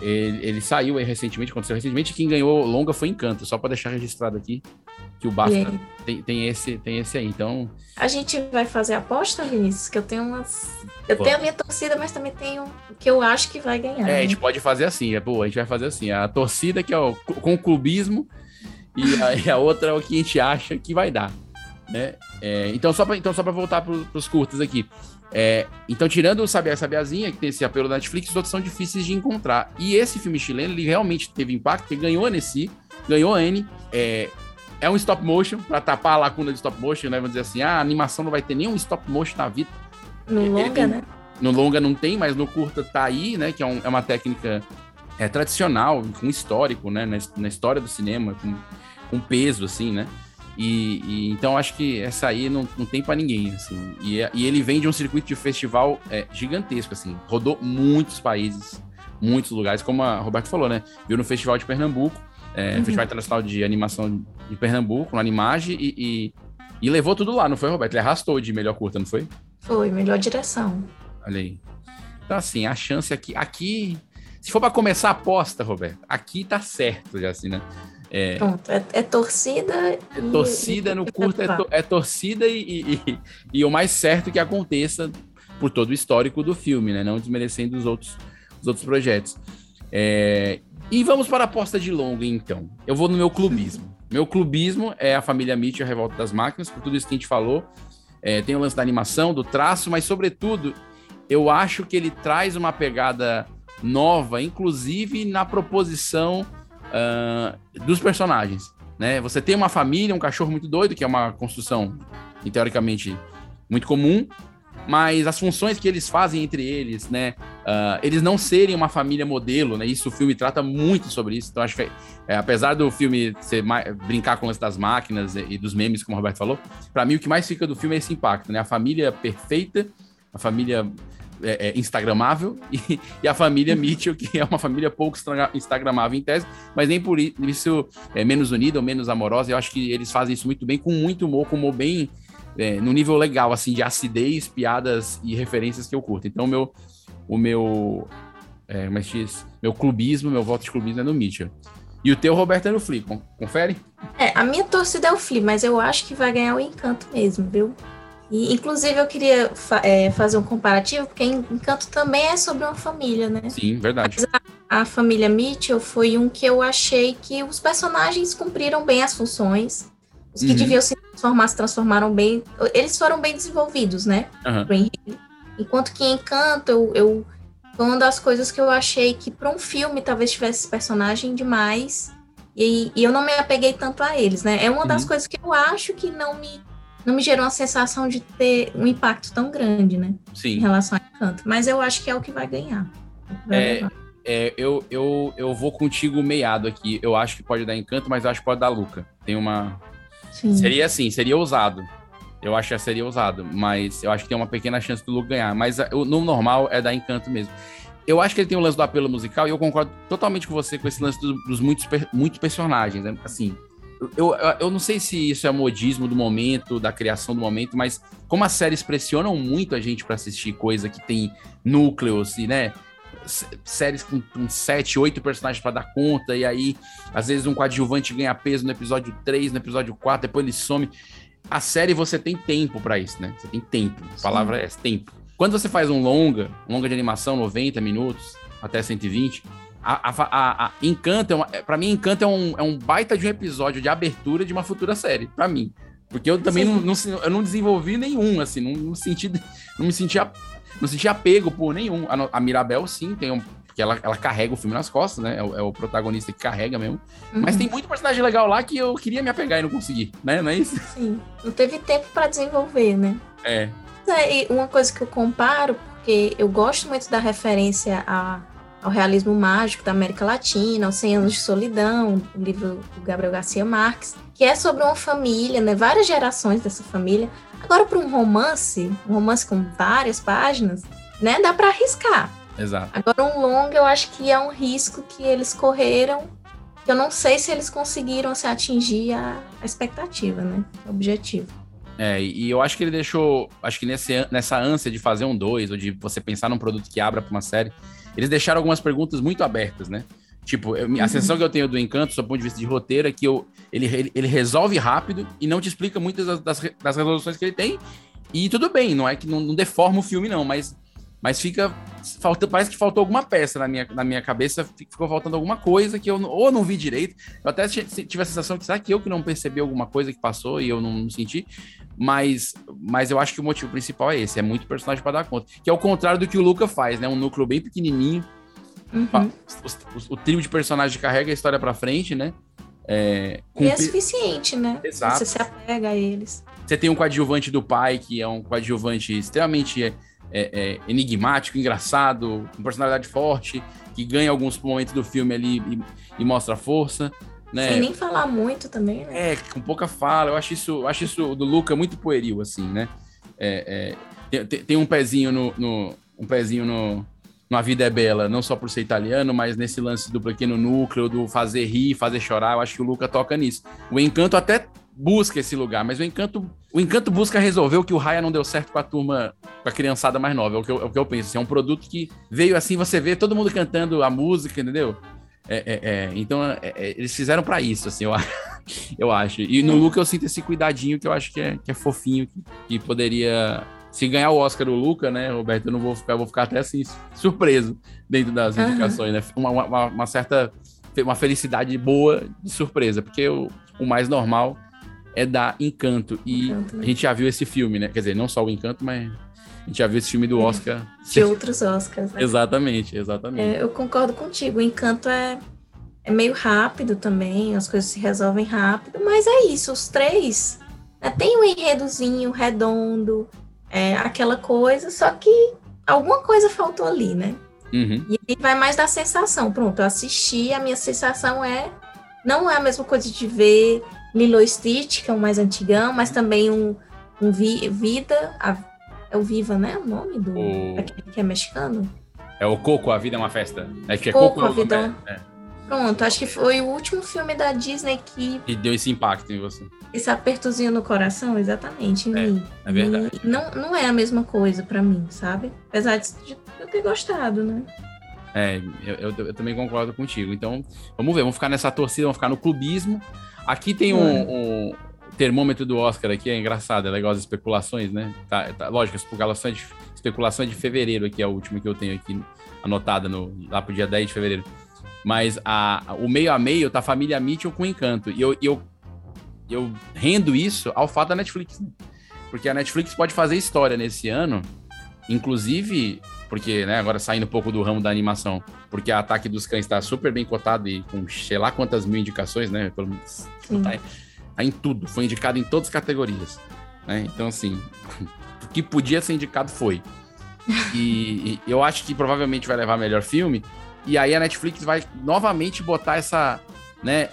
ele, ele saiu aí recentemente, aconteceu recentemente, quem ganhou longa foi Encanto, só pra deixar registrado aqui que o BAFTA tem, tem, esse, tem esse aí. Então, A gente vai fazer aposta, Vinícius, que eu tenho umas. Eu Pô. tenho a minha torcida, mas também tenho o que eu acho que vai ganhar. É, a né? gente pode fazer assim, é boa, a gente vai fazer assim, a torcida que é o com o clubismo e a, e a outra é o que a gente acha que vai dar, né? É, então só para então só para voltar para os curtas aqui, é, então tirando o Sabiá e Sabiazinha que tem esse apelo da Netflix, os outros são difíceis de encontrar. E esse filme chileno ele realmente teve impacto, porque ganhou a Nessie, ganhou a N, é, é um stop motion para tapar a lacuna de stop motion, né? Vamos dizer assim, ah, a animação não vai ter nenhum stop motion na vida. No Ele longa, tem- né? No longa não tem, mas no curta tá aí, né? Que é, um- é uma técnica é, tradicional, com histórico, né? Na, na história do cinema, com, com peso, assim, né? E, e então acho que essa aí não, não tem pra ninguém, assim. E, é- e ele vem de um circuito de festival é, gigantesco, assim. Rodou muitos países, muitos lugares, como a Roberto falou, né? Viu no Festival de Pernambuco, é, Uhum. Festival Internacional de Animação de Pernambuco, no Animage, e, e, levou tudo lá, não foi, Roberto? Ele arrastou de melhor curta, não foi? Foi, melhor direção. Olha aí. Então, assim, a chance aqui. Aqui. Se for pra começar a aposta, Roberto, aqui tá certo já, assim, né? É, Pronto, é, é torcida. é torcida e- no curto, é, to- é torcida e, e, e- o mais certo que aconteça por todo o histórico do filme, né? Não desmerecendo os outros, os outros projetos. É, e vamos para a aposta de longa, então. Eu vou no meu clubismo. Meu clubismo é a família Mitchell, a Revolta das Máquinas, por tudo isso que a gente falou. É, tem o lance da animação, do traço, mas, sobretudo, eu acho que ele traz uma pegada nova, inclusive na proposição ah, dos personagens. Né? Você tem uma família, um cachorro muito doido, que é uma construção, teoricamente, muito comum, mas as funções que eles fazem entre eles, né? ah, eles não serem uma família modelo, né? Isso o filme trata muito sobre isso. Então, acho que, é, apesar do filme ser brincar com o lance das máquinas e, e dos memes, como o Roberto falou, para mim o que mais fica do filme é esse impacto, né? A família perfeita, a família é, é, instagramável e, e a família Mitchell, que é uma família pouco instagramável em tese, mas nem por isso é menos unida ou menos amorosa. Eu acho que eles fazem isso muito bem, com muito humor, com humor bem é, no nível legal, assim, de acidez, piadas e referências que eu curto. Então, meu, o meu, é, como é diz? meu clubismo, meu voto de clubismo é no Mitchell. E o teu, Roberto, é no Flea. Con- Confere? É, a minha torcida é o Flea, mas eu acho que vai ganhar o Encanto mesmo, viu? E, inclusive, eu queria fa- é, fazer um comparativo, porque En- Encanto também é sobre uma família, né? Sim, verdade. Mas a, a família Mitchell foi um que eu achei que os personagens cumpriram bem as funções. Os que Uhum. deviam se transformar, se transformaram bem. Eles foram bem desenvolvidos, né? Enredo. Enquanto que Encanto, eu, eu- foi uma das coisas que eu achei que para um filme talvez tivesse esse personagem demais. E, e eu não me apeguei tanto a eles, né? É uma das Uhum. coisas que eu acho que não me, não me gerou uma sensação de ter um impacto tão grande, né? Em Sim. relação a Encanto. Mas eu acho que é o que vai ganhar. Vai É, é, eu, eu, eu vou contigo meiado aqui. Eu acho que pode dar encanto, mas eu acho que pode dar Luca. Tem uma. Sim. Seria assim, seria ousado. Eu acho que seria ousado, mas eu acho que tem uma pequena chance do Luca ganhar. Mas o- no normal é dar encanto mesmo. Eu acho que ele tem o lance do apelo musical e eu concordo totalmente com você com esse lance dos, dos muitos, muitos personagens. Né? Assim, eu, eu, não sei se isso é modismo do momento, da criação do momento, mas como as séries pressionam muito a gente para assistir coisa que tem núcleos e, né? séries com, com sete, oito personagens pra dar conta, e aí, às vezes, um coadjuvante ganha peso no episódio 3, no episódio 4, depois ele some. A série você tem tempo pra isso, né? Você tem tempo. A palavra é essa, tempo. Quando você faz um longa, um longa de animação, 90 minutos, até 120, a, a, a, Encanto, é uma, é- pra mim, Encanto é um, é um baita de um episódio de abertura de uma futura série, pra mim. Porque eu também não, não, eu não desenvolvi nenhum, assim, não, não, senti, não me senti, não senti apego por nenhum. A, a Mirabel, sim, tem um. Porque ela, ela carrega o filme nas costas, né? É o, é o protagonista que carrega mesmo. Mas Uhum. tem muito personagem legal lá que eu queria me apegar e não consegui, né? Não é isso? Sim, não teve tempo pra desenvolver, né? É. Mas é, e uma coisa que eu comparo, porque eu gosto muito da referência a- ao realismo mágico da América Latina, aos 100 anos de solidão, o livro do Gabriel Garcia Marques, que é sobre uma família, né, várias gerações dessa família. Agora, para um romance, um romance com várias páginas, né, dá para arriscar. Exato. Agora, um longo, eu acho que é um risco que eles correram, que eu não sei se eles conseguiram assim, atingir a, a expectativa, né, o objetivo. É, e eu acho que ele deixou. Acho que nesse, nessa ânsia de fazer um dois, ou de você pensar num produto que abra pra uma série, eles deixaram algumas perguntas muito abertas, né? Tipo, eu- a Uhum. sensação que eu tenho do Encanto, do ponto de vista de roteiro, é que eu, ele, ele, resolve rápido e não te explica muitas das, das, das resoluções que ele tem. E tudo bem, não é que não, não deforma o filme, não, mas, mas fica. Falta, parece que faltou alguma peça na minha, na minha cabeça, fi- ficou faltando alguma coisa que eu não- ou não vi direito. Eu até ti- tive a sensação que será que eu que não percebi alguma coisa que passou e eu não, não senti. Mas, mas eu acho que o motivo principal é esse: é muito personagem para dar conta. Que é o contrário do que o Luca faz, né? Um núcleo bem pequenininho. Pa- os- os- o trio de personagens carrega a história pra frente, né? É, E é suficiente, né? Exato. Você se apega a eles. Você tem um coadjuvante do pai, que é um coadjuvante extremamente é, é, é, enigmático, engraçado, com personalidade forte, que ganha alguns momentos do filme ali e, e mostra força. Né? Sem nem falar muito também, né? É, com pouca fala. Eu acho isso, eu acho isso do Luca muito pueril, assim, né? É, é, tem, tem- um pezinho no, no- um pezinho no, no A Vida é Bela, não só por ser italiano, mas nesse lance do pequeno núcleo, do fazer rir, fazer chorar. Eu acho que o Luca toca nisso. O Encanto até busca esse lugar, mas o Encanto, o Encanto busca resolver o que o Raya não deu certo com a turma, com a criançada mais nova. É o que eu, é o que eu penso. assim, é um produto que veio assim, você vê todo mundo cantando a música, entendeu? É, é, é, então, é, é, eles fizeram pra isso, assim, eu, acho- eu acho. E no Luca eu sinto esse cuidadinho que eu acho que é, que é fofinho, que, que poderia. Se ganhar o Oscar o Luca, né, Roberto, eu não vou ficar, vou ficar até assim, surpreso dentro das indicações, né? Uma, uma, uma certa. Uma felicidade boa de surpresa, porque o, o mais normal é dar encanto. E Encanto, né? a gente já viu esse filme, né? Quer dizer, não só o encanto, mas a gente já viu esse filme do Oscar. De outros Oscars, né? Exatamente, exatamente. É, eu concordo contigo. O encanto é, é meio rápido também, as coisas se resolvem rápido, mas é isso, os três né, tem um enredozinho redondo, é, aquela coisa, só que alguma coisa faltou ali, né? Uhum. E aí vai mais da sensação. Pronto, eu assisti, a minha sensação é. Não é a mesma coisa de ver Lilo Stitch, que é o mais antigão, mas também um, um Vi- Vida. a- é o Viva, né? O nome do. O- Aquele que é mexicano? É o Coco, a vida é uma festa. É que é Coco, Coco, a vida é é, é, Pronto, acho que foi o último filme da Disney que que deu esse impacto em você. esse apertozinho no coração, exatamente, mim. é verdade. Não, não é a mesma coisa pra mim, sabe? Apesar de de eu ter gostado, né? É, eu, eu- eu também concordo contigo. Então, vamos ver, vamos ficar nessa torcida, vamos ficar no clubismo. Aqui tem um, um termômetro do Oscar aqui, é engraçado, é legal as especulações, né? Tá, tá- lógico, a especulação é, de, especulação é de fevereiro aqui, é a última que eu tenho aqui anotada no, lá pro dia 10 de fevereiro. Mas a, o meio a meio tá Família Mitchell com Encanto. E eu, eu, eu rendo isso ao fato da Netflix. né? Porque a Netflix pode fazer história nesse ano, inclusive, porque, né, agora saindo um pouco do ramo da animação, porque a Ataque dos Cães está super bem cotado e com sei lá quantas mil indicações, né? Pelo menos, tá em tudo, foi indicado em todas as categorias. Né? Então, assim, o que podia ser indicado foi. E, e eu acho que provavelmente vai levar melhor filme. E aí a Netflix vai novamente botar essa, né?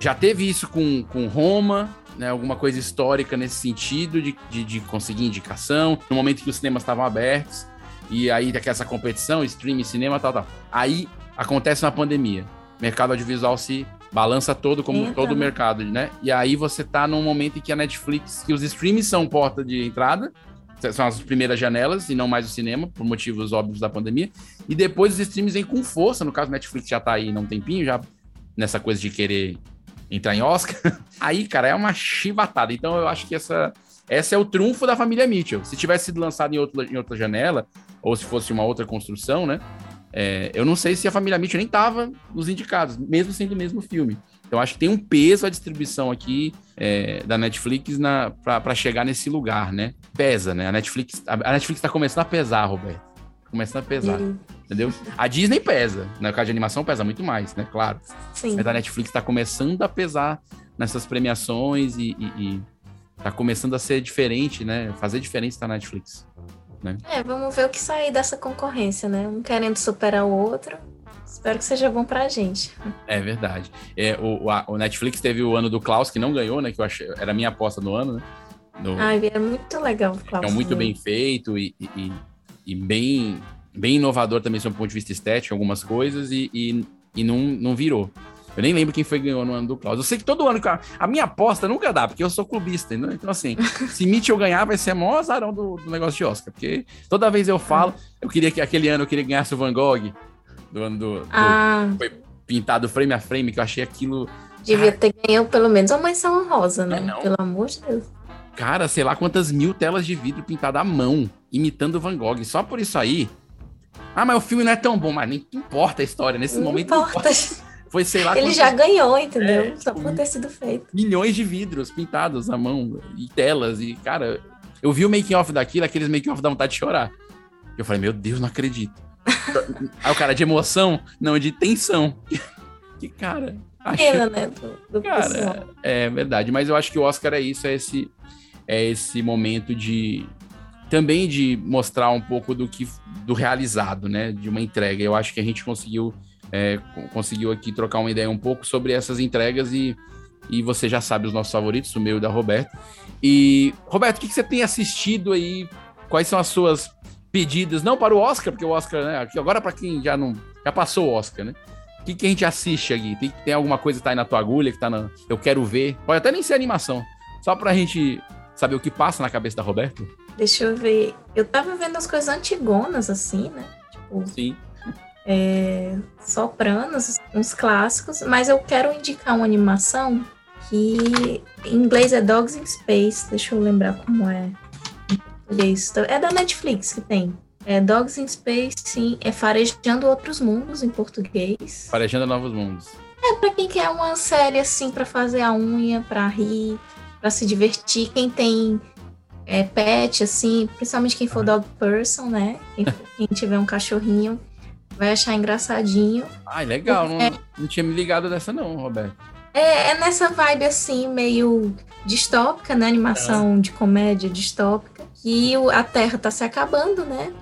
Já teve isso com, com Roma, né? Alguma coisa histórica nesse sentido de, de, de conseguir indicação, no momento que os cinemas estavam abertos. E aí tem essa competição, streaming, cinema, tal, tal. Aí acontece uma pandemia. Mercado audiovisual se balança todo, como Entra, todo o mercado, né? E aí você tá num momento em que a Netflix, que os streams são porta de entrada, são as primeiras janelas e não mais o cinema, por motivos óbvios da pandemia. E depois os streams vêm com força. No caso, Netflix já tá aí há um tempinho, já nessa coisa de querer entrar em Oscar. Aí, cara, é uma chibatada. Então eu acho que essa, essa é o trunfo da família Mitchell. Se tivesse sido lançado em outra, em outra janela, ou se fosse uma outra construção, né? É, eu não sei se a família Mitchell nem tava nos indicados, mesmo sendo o mesmo filme. Então acho que tem um peso a distribuição aqui é, da Netflix para chegar nesse lugar, né? Pesa, né? A Netflix, a, a Netflix tá começando a pesar, Roberto. Tá começando a pesar. Sim. Entendeu? A Disney pesa. No né? caso de animação, pesa muito mais, né? Claro. Sim. Mas a Netflix tá começando a pesar nessas premiações e, e, e tá começando a ser diferente, né? Fazer diferença na Netflix. Né? É, vamos ver o que sair dessa concorrência, né? Um querendo superar o outro. Espero que seja bom pra gente. É verdade. É, o, a, o Netflix teve o ano do Klaus, que não ganhou, né? Que eu achei, era a minha aposta no ano, né? No, Ai, é muito legal o Klaus. É muito bem feito e, e, e, bem, bem inovador também, sob o ponto de vista estético, algumas coisas, e, e, e não, não virou. Eu nem lembro quem foi que ganhou no ano do Klaus. Eu sei que todo ano, a minha aposta nunca dá, porque eu sou clubista? Então, assim, se Mitchell ganhar, vai ser o maior azarão do, do, negócio de Oscar, porque toda vez eu falo, eu queria que aquele ano eu queria que ganhasse o Van Gogh, do ano do. do ah. Foi pintado frame a frame, que eu achei aquilo. Devia ter ganhado pelo menos uma menção honrosa, né? Não, não. Pelo amor de Deus. Cara, sei lá quantas mil telas de vidro pintadas à mão, imitando Van Gogh. Só por isso aí. Ah, mas o filme não é tão bom, mas nem importa a história. Nesse não momento. Importa. Não importa. Foi, sei lá. Ele quantas... já ganhou, entendeu? É, Só por ter sido feito. Milhões de vidros pintados à mão e telas. E, cara, eu vi o making off daquilo, aqueles making off dá vontade de chorar. Eu falei, meu Deus, não acredito. Aí o cara de emoção, não, de tensão. que cara. Acho... Pena, né? Do, do cara, é verdade. Mas eu acho que o Oscar é isso, é esse, é esse momento de também de mostrar um pouco do que do realizado, né? De uma entrega. Eu acho que a gente conseguiu é, conseguiu aqui trocar uma ideia um pouco sobre essas entregas e, e você já sabe os nossos favoritos, o meu e da Roberto. E Roberto, o que, que você tem assistido aí? Quais são as suas pedidas, não para o Oscar, porque o Oscar, né? Aqui agora para quem já não já passou o Oscar, né? O que, que a gente assiste aqui? Tem, tem alguma coisa que tá aí na tua agulha, que tá na. Eu quero ver. Pode até nem ser animação. Só pra gente saber o que passa na cabeça da Roberto. Deixa eu ver. Eu tava vendo as coisas antigonas, assim, né? Tipo, Sim. É, sopranos, uns clássicos, mas eu quero indicar uma animação que em inglês é Dogs in Space. Deixa eu lembrar como é. É da Netflix que tem. É Dogs in Space, sim. É Farejando Outros Mundos em português. Farejando Novos Mundos. É pra quem quer uma série assim pra fazer a unha, pra rir, pra se divertir. Quem tem é, pet, assim, principalmente quem for dog person, né? Quem, quem tiver um cachorrinho, vai achar engraçadinho. Ai, legal. É, não, não tinha me ligado dessa, não, Roberto. É, é nessa vibe assim, meio distópica, né? Animação é. de comédia distópica. E a Terra tá se acabando, né?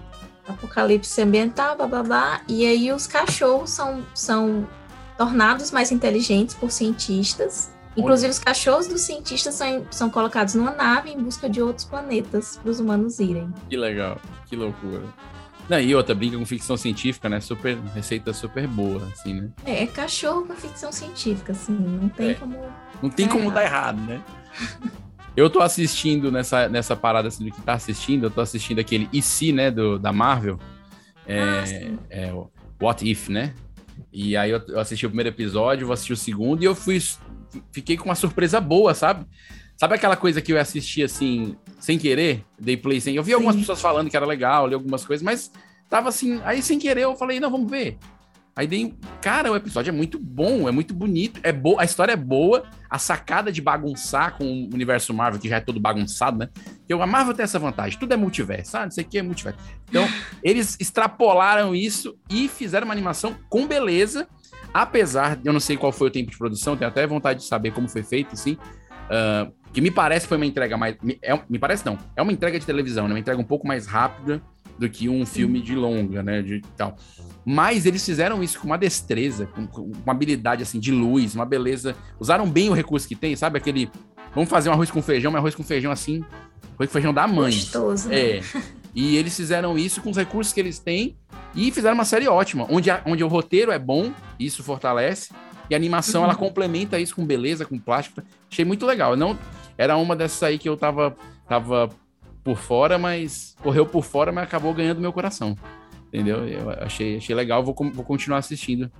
Apocalipse ambiental, babá. E aí os cachorros são, são tornados mais inteligentes por cientistas. Inclusive, os cachorros dos cientistas são, são colocados numa nave em busca de outros planetas para os humanos irem. Que legal, que loucura. Não, e outra, brinca com ficção científica, né? Super, receita super boa, assim, né? É, é cachorro com ficção científica, assim, não tem é. como. Não tem como errado. dar errado, né? eu tô assistindo nessa, nessa parada assim, do que tá assistindo, eu tô assistindo aquele E se, né, do, da Marvel. É, ah, é What If, né? E aí eu, eu assisti o primeiro episódio, vou assistir o segundo, e eu fui. Fiquei com uma surpresa boa, sabe? Sabe aquela coisa que eu assisti assim, sem querer? Dei play sem. Eu vi Sim. algumas pessoas falando que era legal, li algumas coisas, mas tava assim. Aí sem querer eu falei, não, vamos ver. Aí dei. Cara, o episódio é muito bom, é muito bonito, é boa, a história é boa, a sacada de bagunçar com o universo Marvel, que já é todo bagunçado, né? Porque a Marvel tem essa vantagem, tudo é multiverso, sabe? Isso aqui é multiverso. Então, eles extrapolaram isso e fizeram uma animação com beleza, apesar, eu não sei qual foi o tempo de produção, tenho até vontade de saber como foi feito, assim. Uh, que me parece foi uma entrega mais. Me, é, me parece não, é uma entrega de televisão, né? Uma entrega um pouco mais rápida do que um filme de longa, né? De tal. Mas eles fizeram isso com uma destreza, com, com, uma habilidade assim de luz, uma beleza. Usaram bem o recurso que tem, sabe? Aquele. Vamos fazer um arroz com feijão, mas arroz com feijão assim. Arroz com feijão da mãe. Gostoso, né? É. E eles fizeram isso com os recursos que eles têm e fizeram uma série ótima, onde, a, onde o roteiro é bom, isso fortalece, e a animação ela complementa isso com beleza, com plástico. Achei muito legal. Não, era uma dessas aí que eu tava, tava por fora, mas correu por fora, mas acabou ganhando meu coração. Entendeu? Eu achei, achei legal, vou, vou continuar assistindo.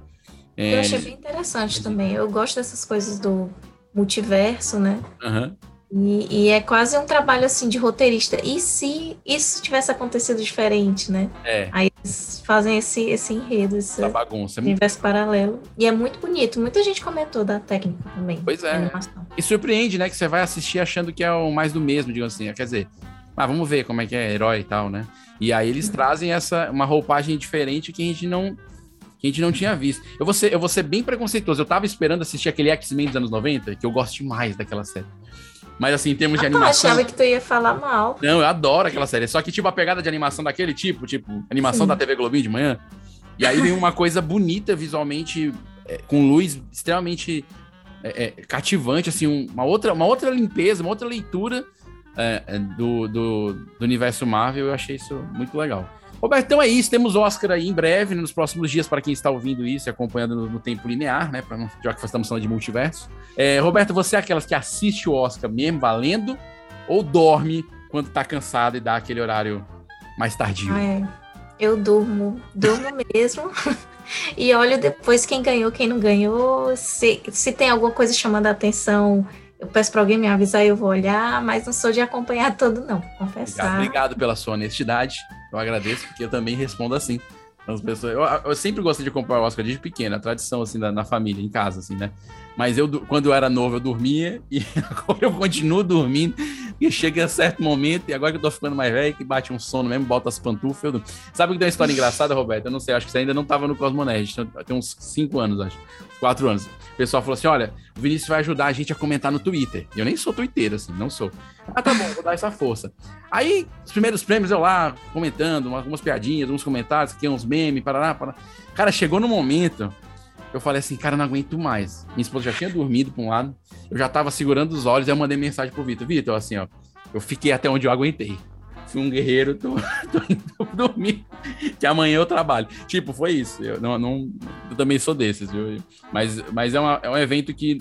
É... Eu achei bem interessante também. Eu gosto dessas coisas do multiverso, né? Uhum. E, e, é quase um trabalho assim de roteirista. E se isso tivesse acontecido diferente, né? É. Aí eles fazem esse, esse enredo, esse Essa bagunça. universo paralelo. E é muito bonito. Muita gente comentou da técnica também. Pois é. E surpreende, né? Que você vai assistir achando que é o mais do mesmo, digamos assim. Quer dizer, ah, vamos ver como é que é herói e tal, né? E aí eles uhum. trazem essa uma roupagem diferente que a gente não que a gente não tinha visto. Eu vou ser, eu vou ser bem preconceituoso. Eu tava esperando assistir aquele X-Men dos anos 90, que eu gosto demais daquela série. Mas assim, em termos de ah, animação. Eu achava que tu ia falar mal. Não, eu adoro aquela série. Só que, tipo, a pegada de animação daquele tipo, tipo, animação Sim. da TV Globinho de manhã. E aí vem uma coisa bonita visualmente, é, com luz extremamente é, é, cativante, assim, uma, outra, uma outra limpeza, uma outra leitura é, é, do, do, do universo Marvel. Eu achei isso muito legal. Roberto, então é isso. Temos Oscar aí em breve, nos próximos dias, para quem está ouvindo isso e acompanhando no, no tempo linear, né? Não, já que estamos falando de multiverso. É, Roberto, você é aquelas que assiste o Oscar mesmo valendo ou dorme quando tá cansado e dá aquele horário mais tardio? É. Eu durmo, durmo mesmo. e olho depois quem ganhou, quem não ganhou. Se, se tem alguma coisa chamando a atenção eu peço para alguém me avisar e eu vou olhar, mas não sou de acompanhar todo, não, confessar. Obrigado, pela sua honestidade. Eu agradeço, porque eu também respondo assim. As pessoas, eu, eu sempre gostei de acompanhar o Oscar desde pequeno, a tradição assim da, na família, em casa, assim, né? Mas eu, quando eu era novo, eu dormia e agora eu continuo dormindo. E chega a certo momento, e agora que eu tô ficando mais velho, que bate um sono mesmo, bota as pantufas. Eu... Sabe que tem uma história engraçada, Roberto? Eu não sei, acho que você ainda não tava no Cosmonerd, tem uns 5 anos, acho. 4 anos. O pessoal falou assim: olha, o Vinícius vai ajudar a gente a comentar no Twitter. Eu nem sou twitteiro, assim, não sou. Ah, tá bom, vou dar essa força. Aí, os primeiros prêmios, eu lá, comentando, algumas piadinhas, uns comentários, aqui, uns memes, parará, parará. Cara, chegou no momento eu falei assim, cara, não aguento mais. Minha esposa já tinha dormido pra um lado, eu já tava segurando os olhos, e eu mandei mensagem pro Vitor. Vitor, assim, ó, eu fiquei até onde eu aguentei. Fui um guerreiro, tô, tô indo dormir, que amanhã eu trabalho. Tipo, foi isso. Eu, não, não, eu também sou desses, viu? Mas, mas é, uma, é um evento que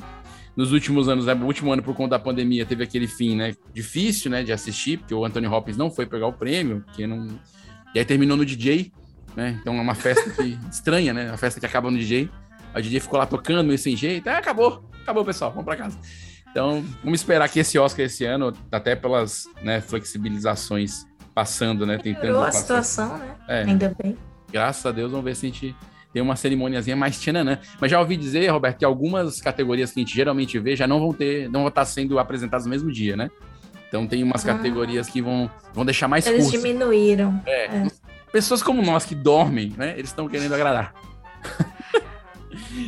nos últimos anos, né, no último ano, por conta da pandemia, teve aquele fim, né? Difícil, né, de assistir, porque o Anthony Hopkins não foi pegar o prêmio, porque não. E aí terminou no DJ, né? Então é uma festa que, estranha, né? Uma festa que acaba no DJ. A DJ ficou lá tocando, meio sem jeito. É, acabou. Acabou, pessoal. Vamos para casa. Então, vamos esperar que esse Oscar esse ano, até pelas né, flexibilizações passando, né? Tentando. Melhorou a situação, né? É. Ainda bem. Graças a Deus, vamos ver se a gente tem uma cerimoniazinha mais tchananã. Mas já ouvi dizer, Roberto, que algumas categorias que a gente geralmente vê já não vão ter, não vão estar sendo apresentadas no mesmo dia, né? Então tem umas ah. categorias que vão, vão deixar mais Eles curto. diminuíram. É. é. Pessoas como nós que dormem, né? Eles estão querendo agradar.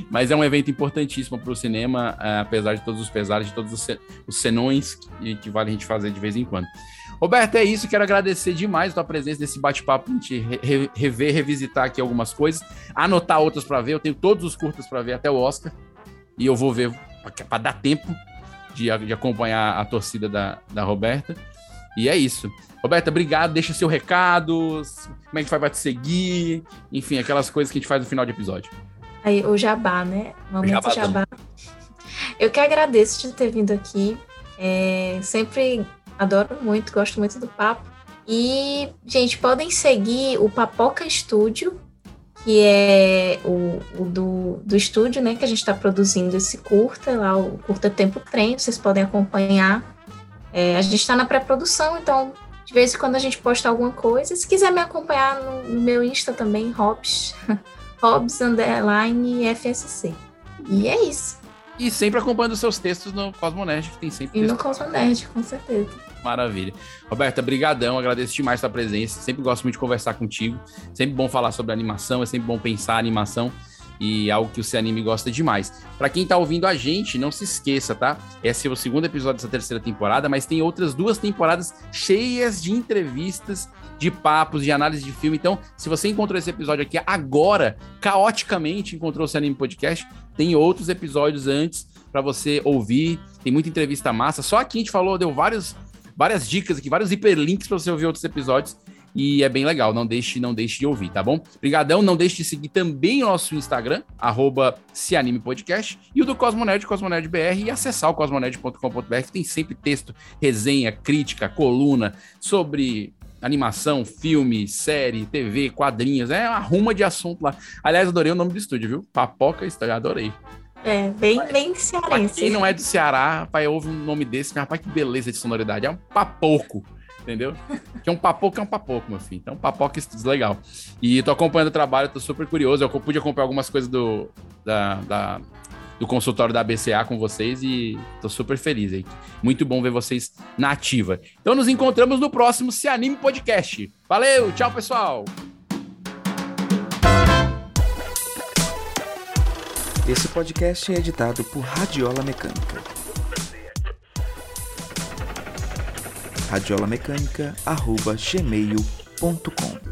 Mas é um evento importantíssimo para o cinema, eh, apesar de todos os pesares, de todos os senões que, vale a gente fazer de vez em quando. Roberto, é isso. Quero agradecer demais a tua presença nesse bate-papo, a gente re rever, revisitar aqui algumas coisas, anotar outras para ver. Eu tenho todos os curtas para ver até o Oscar. E eu vou ver para dar tempo de, de, acompanhar a torcida da, da Roberta. E é isso. Roberta, obrigado. Deixa seu recado, como é que faz para te seguir, enfim, aquelas coisas que a gente faz no final de episódio. Aí, o jabá, né? Momento jabá. Eu que agradeço de ter vindo aqui. É, sempre adoro muito, gosto muito do papo. E, gente, podem seguir o Papoca Estúdio, que é o, o, do, do estúdio, né? Que a gente está produzindo esse curta, lá o Curta Tempo Trem, vocês podem acompanhar. É, a gente está na pré-produção, então de vez em quando a gente posta alguma coisa. Se quiser me acompanhar no, no meu Insta também, Hobbs, Hobbs Underline FSC. E é isso. E sempre acompanhando os seus textos no Cosmonerd, que tem sempre. E no Cosmonerd, com certeza. Maravilha. Roberta, brigadão, agradeço demais a sua presença. Sempre gosto muito de conversar contigo. Sempre bom falar sobre animação, é sempre bom pensar animação e algo que o C Anime gosta demais. Para quem tá ouvindo a gente, não se esqueça, tá? Esse é o segundo episódio dessa terceira temporada, mas tem outras duas temporadas cheias de entrevistas, de papos, de análise de filme. Então, se você encontrou esse episódio aqui agora, caoticamente encontrou o C Anime Podcast, tem outros episódios antes para você ouvir. Tem muita entrevista massa. Só aqui a gente falou, deu vários, várias dicas aqui, vários hiperlinks para você ouvir outros episódios. E é bem legal. Não deixe, não deixe de ouvir, tá bom? Obrigadão, não deixe de seguir também o nosso Instagram, arroba Podcast, e o do Cosmonerd, Cosmonerd BR, e acessar o cosmonerd.com.br, que tem sempre texto, resenha, crítica, coluna sobre animação, filme, série, TV, quadrinhos, é uma ruma de assunto lá. Aliás, adorei o nome do estúdio, viu? Papoca Estúdio, adorei. É, bem, bem cearense. Pra quem não é do Ceará, rapaz, ouve um nome desse, mas rapaz, que beleza de sonoridade. É um papoco, entendeu? Que é um papoco é um papoco, meu filho. Então, papoca é legal. E tô acompanhando o trabalho, tô super curioso. Eu pude acompanhar algumas coisas do, da, da do consultório da BCA com vocês e tô super feliz aí. Muito bom ver vocês na ativa. Então nos encontramos no próximo Se Anime Podcast. Valeu, tchau pessoal! Esse podcast é editado por Radiola Mecânica. radiolamecânica.gmail.com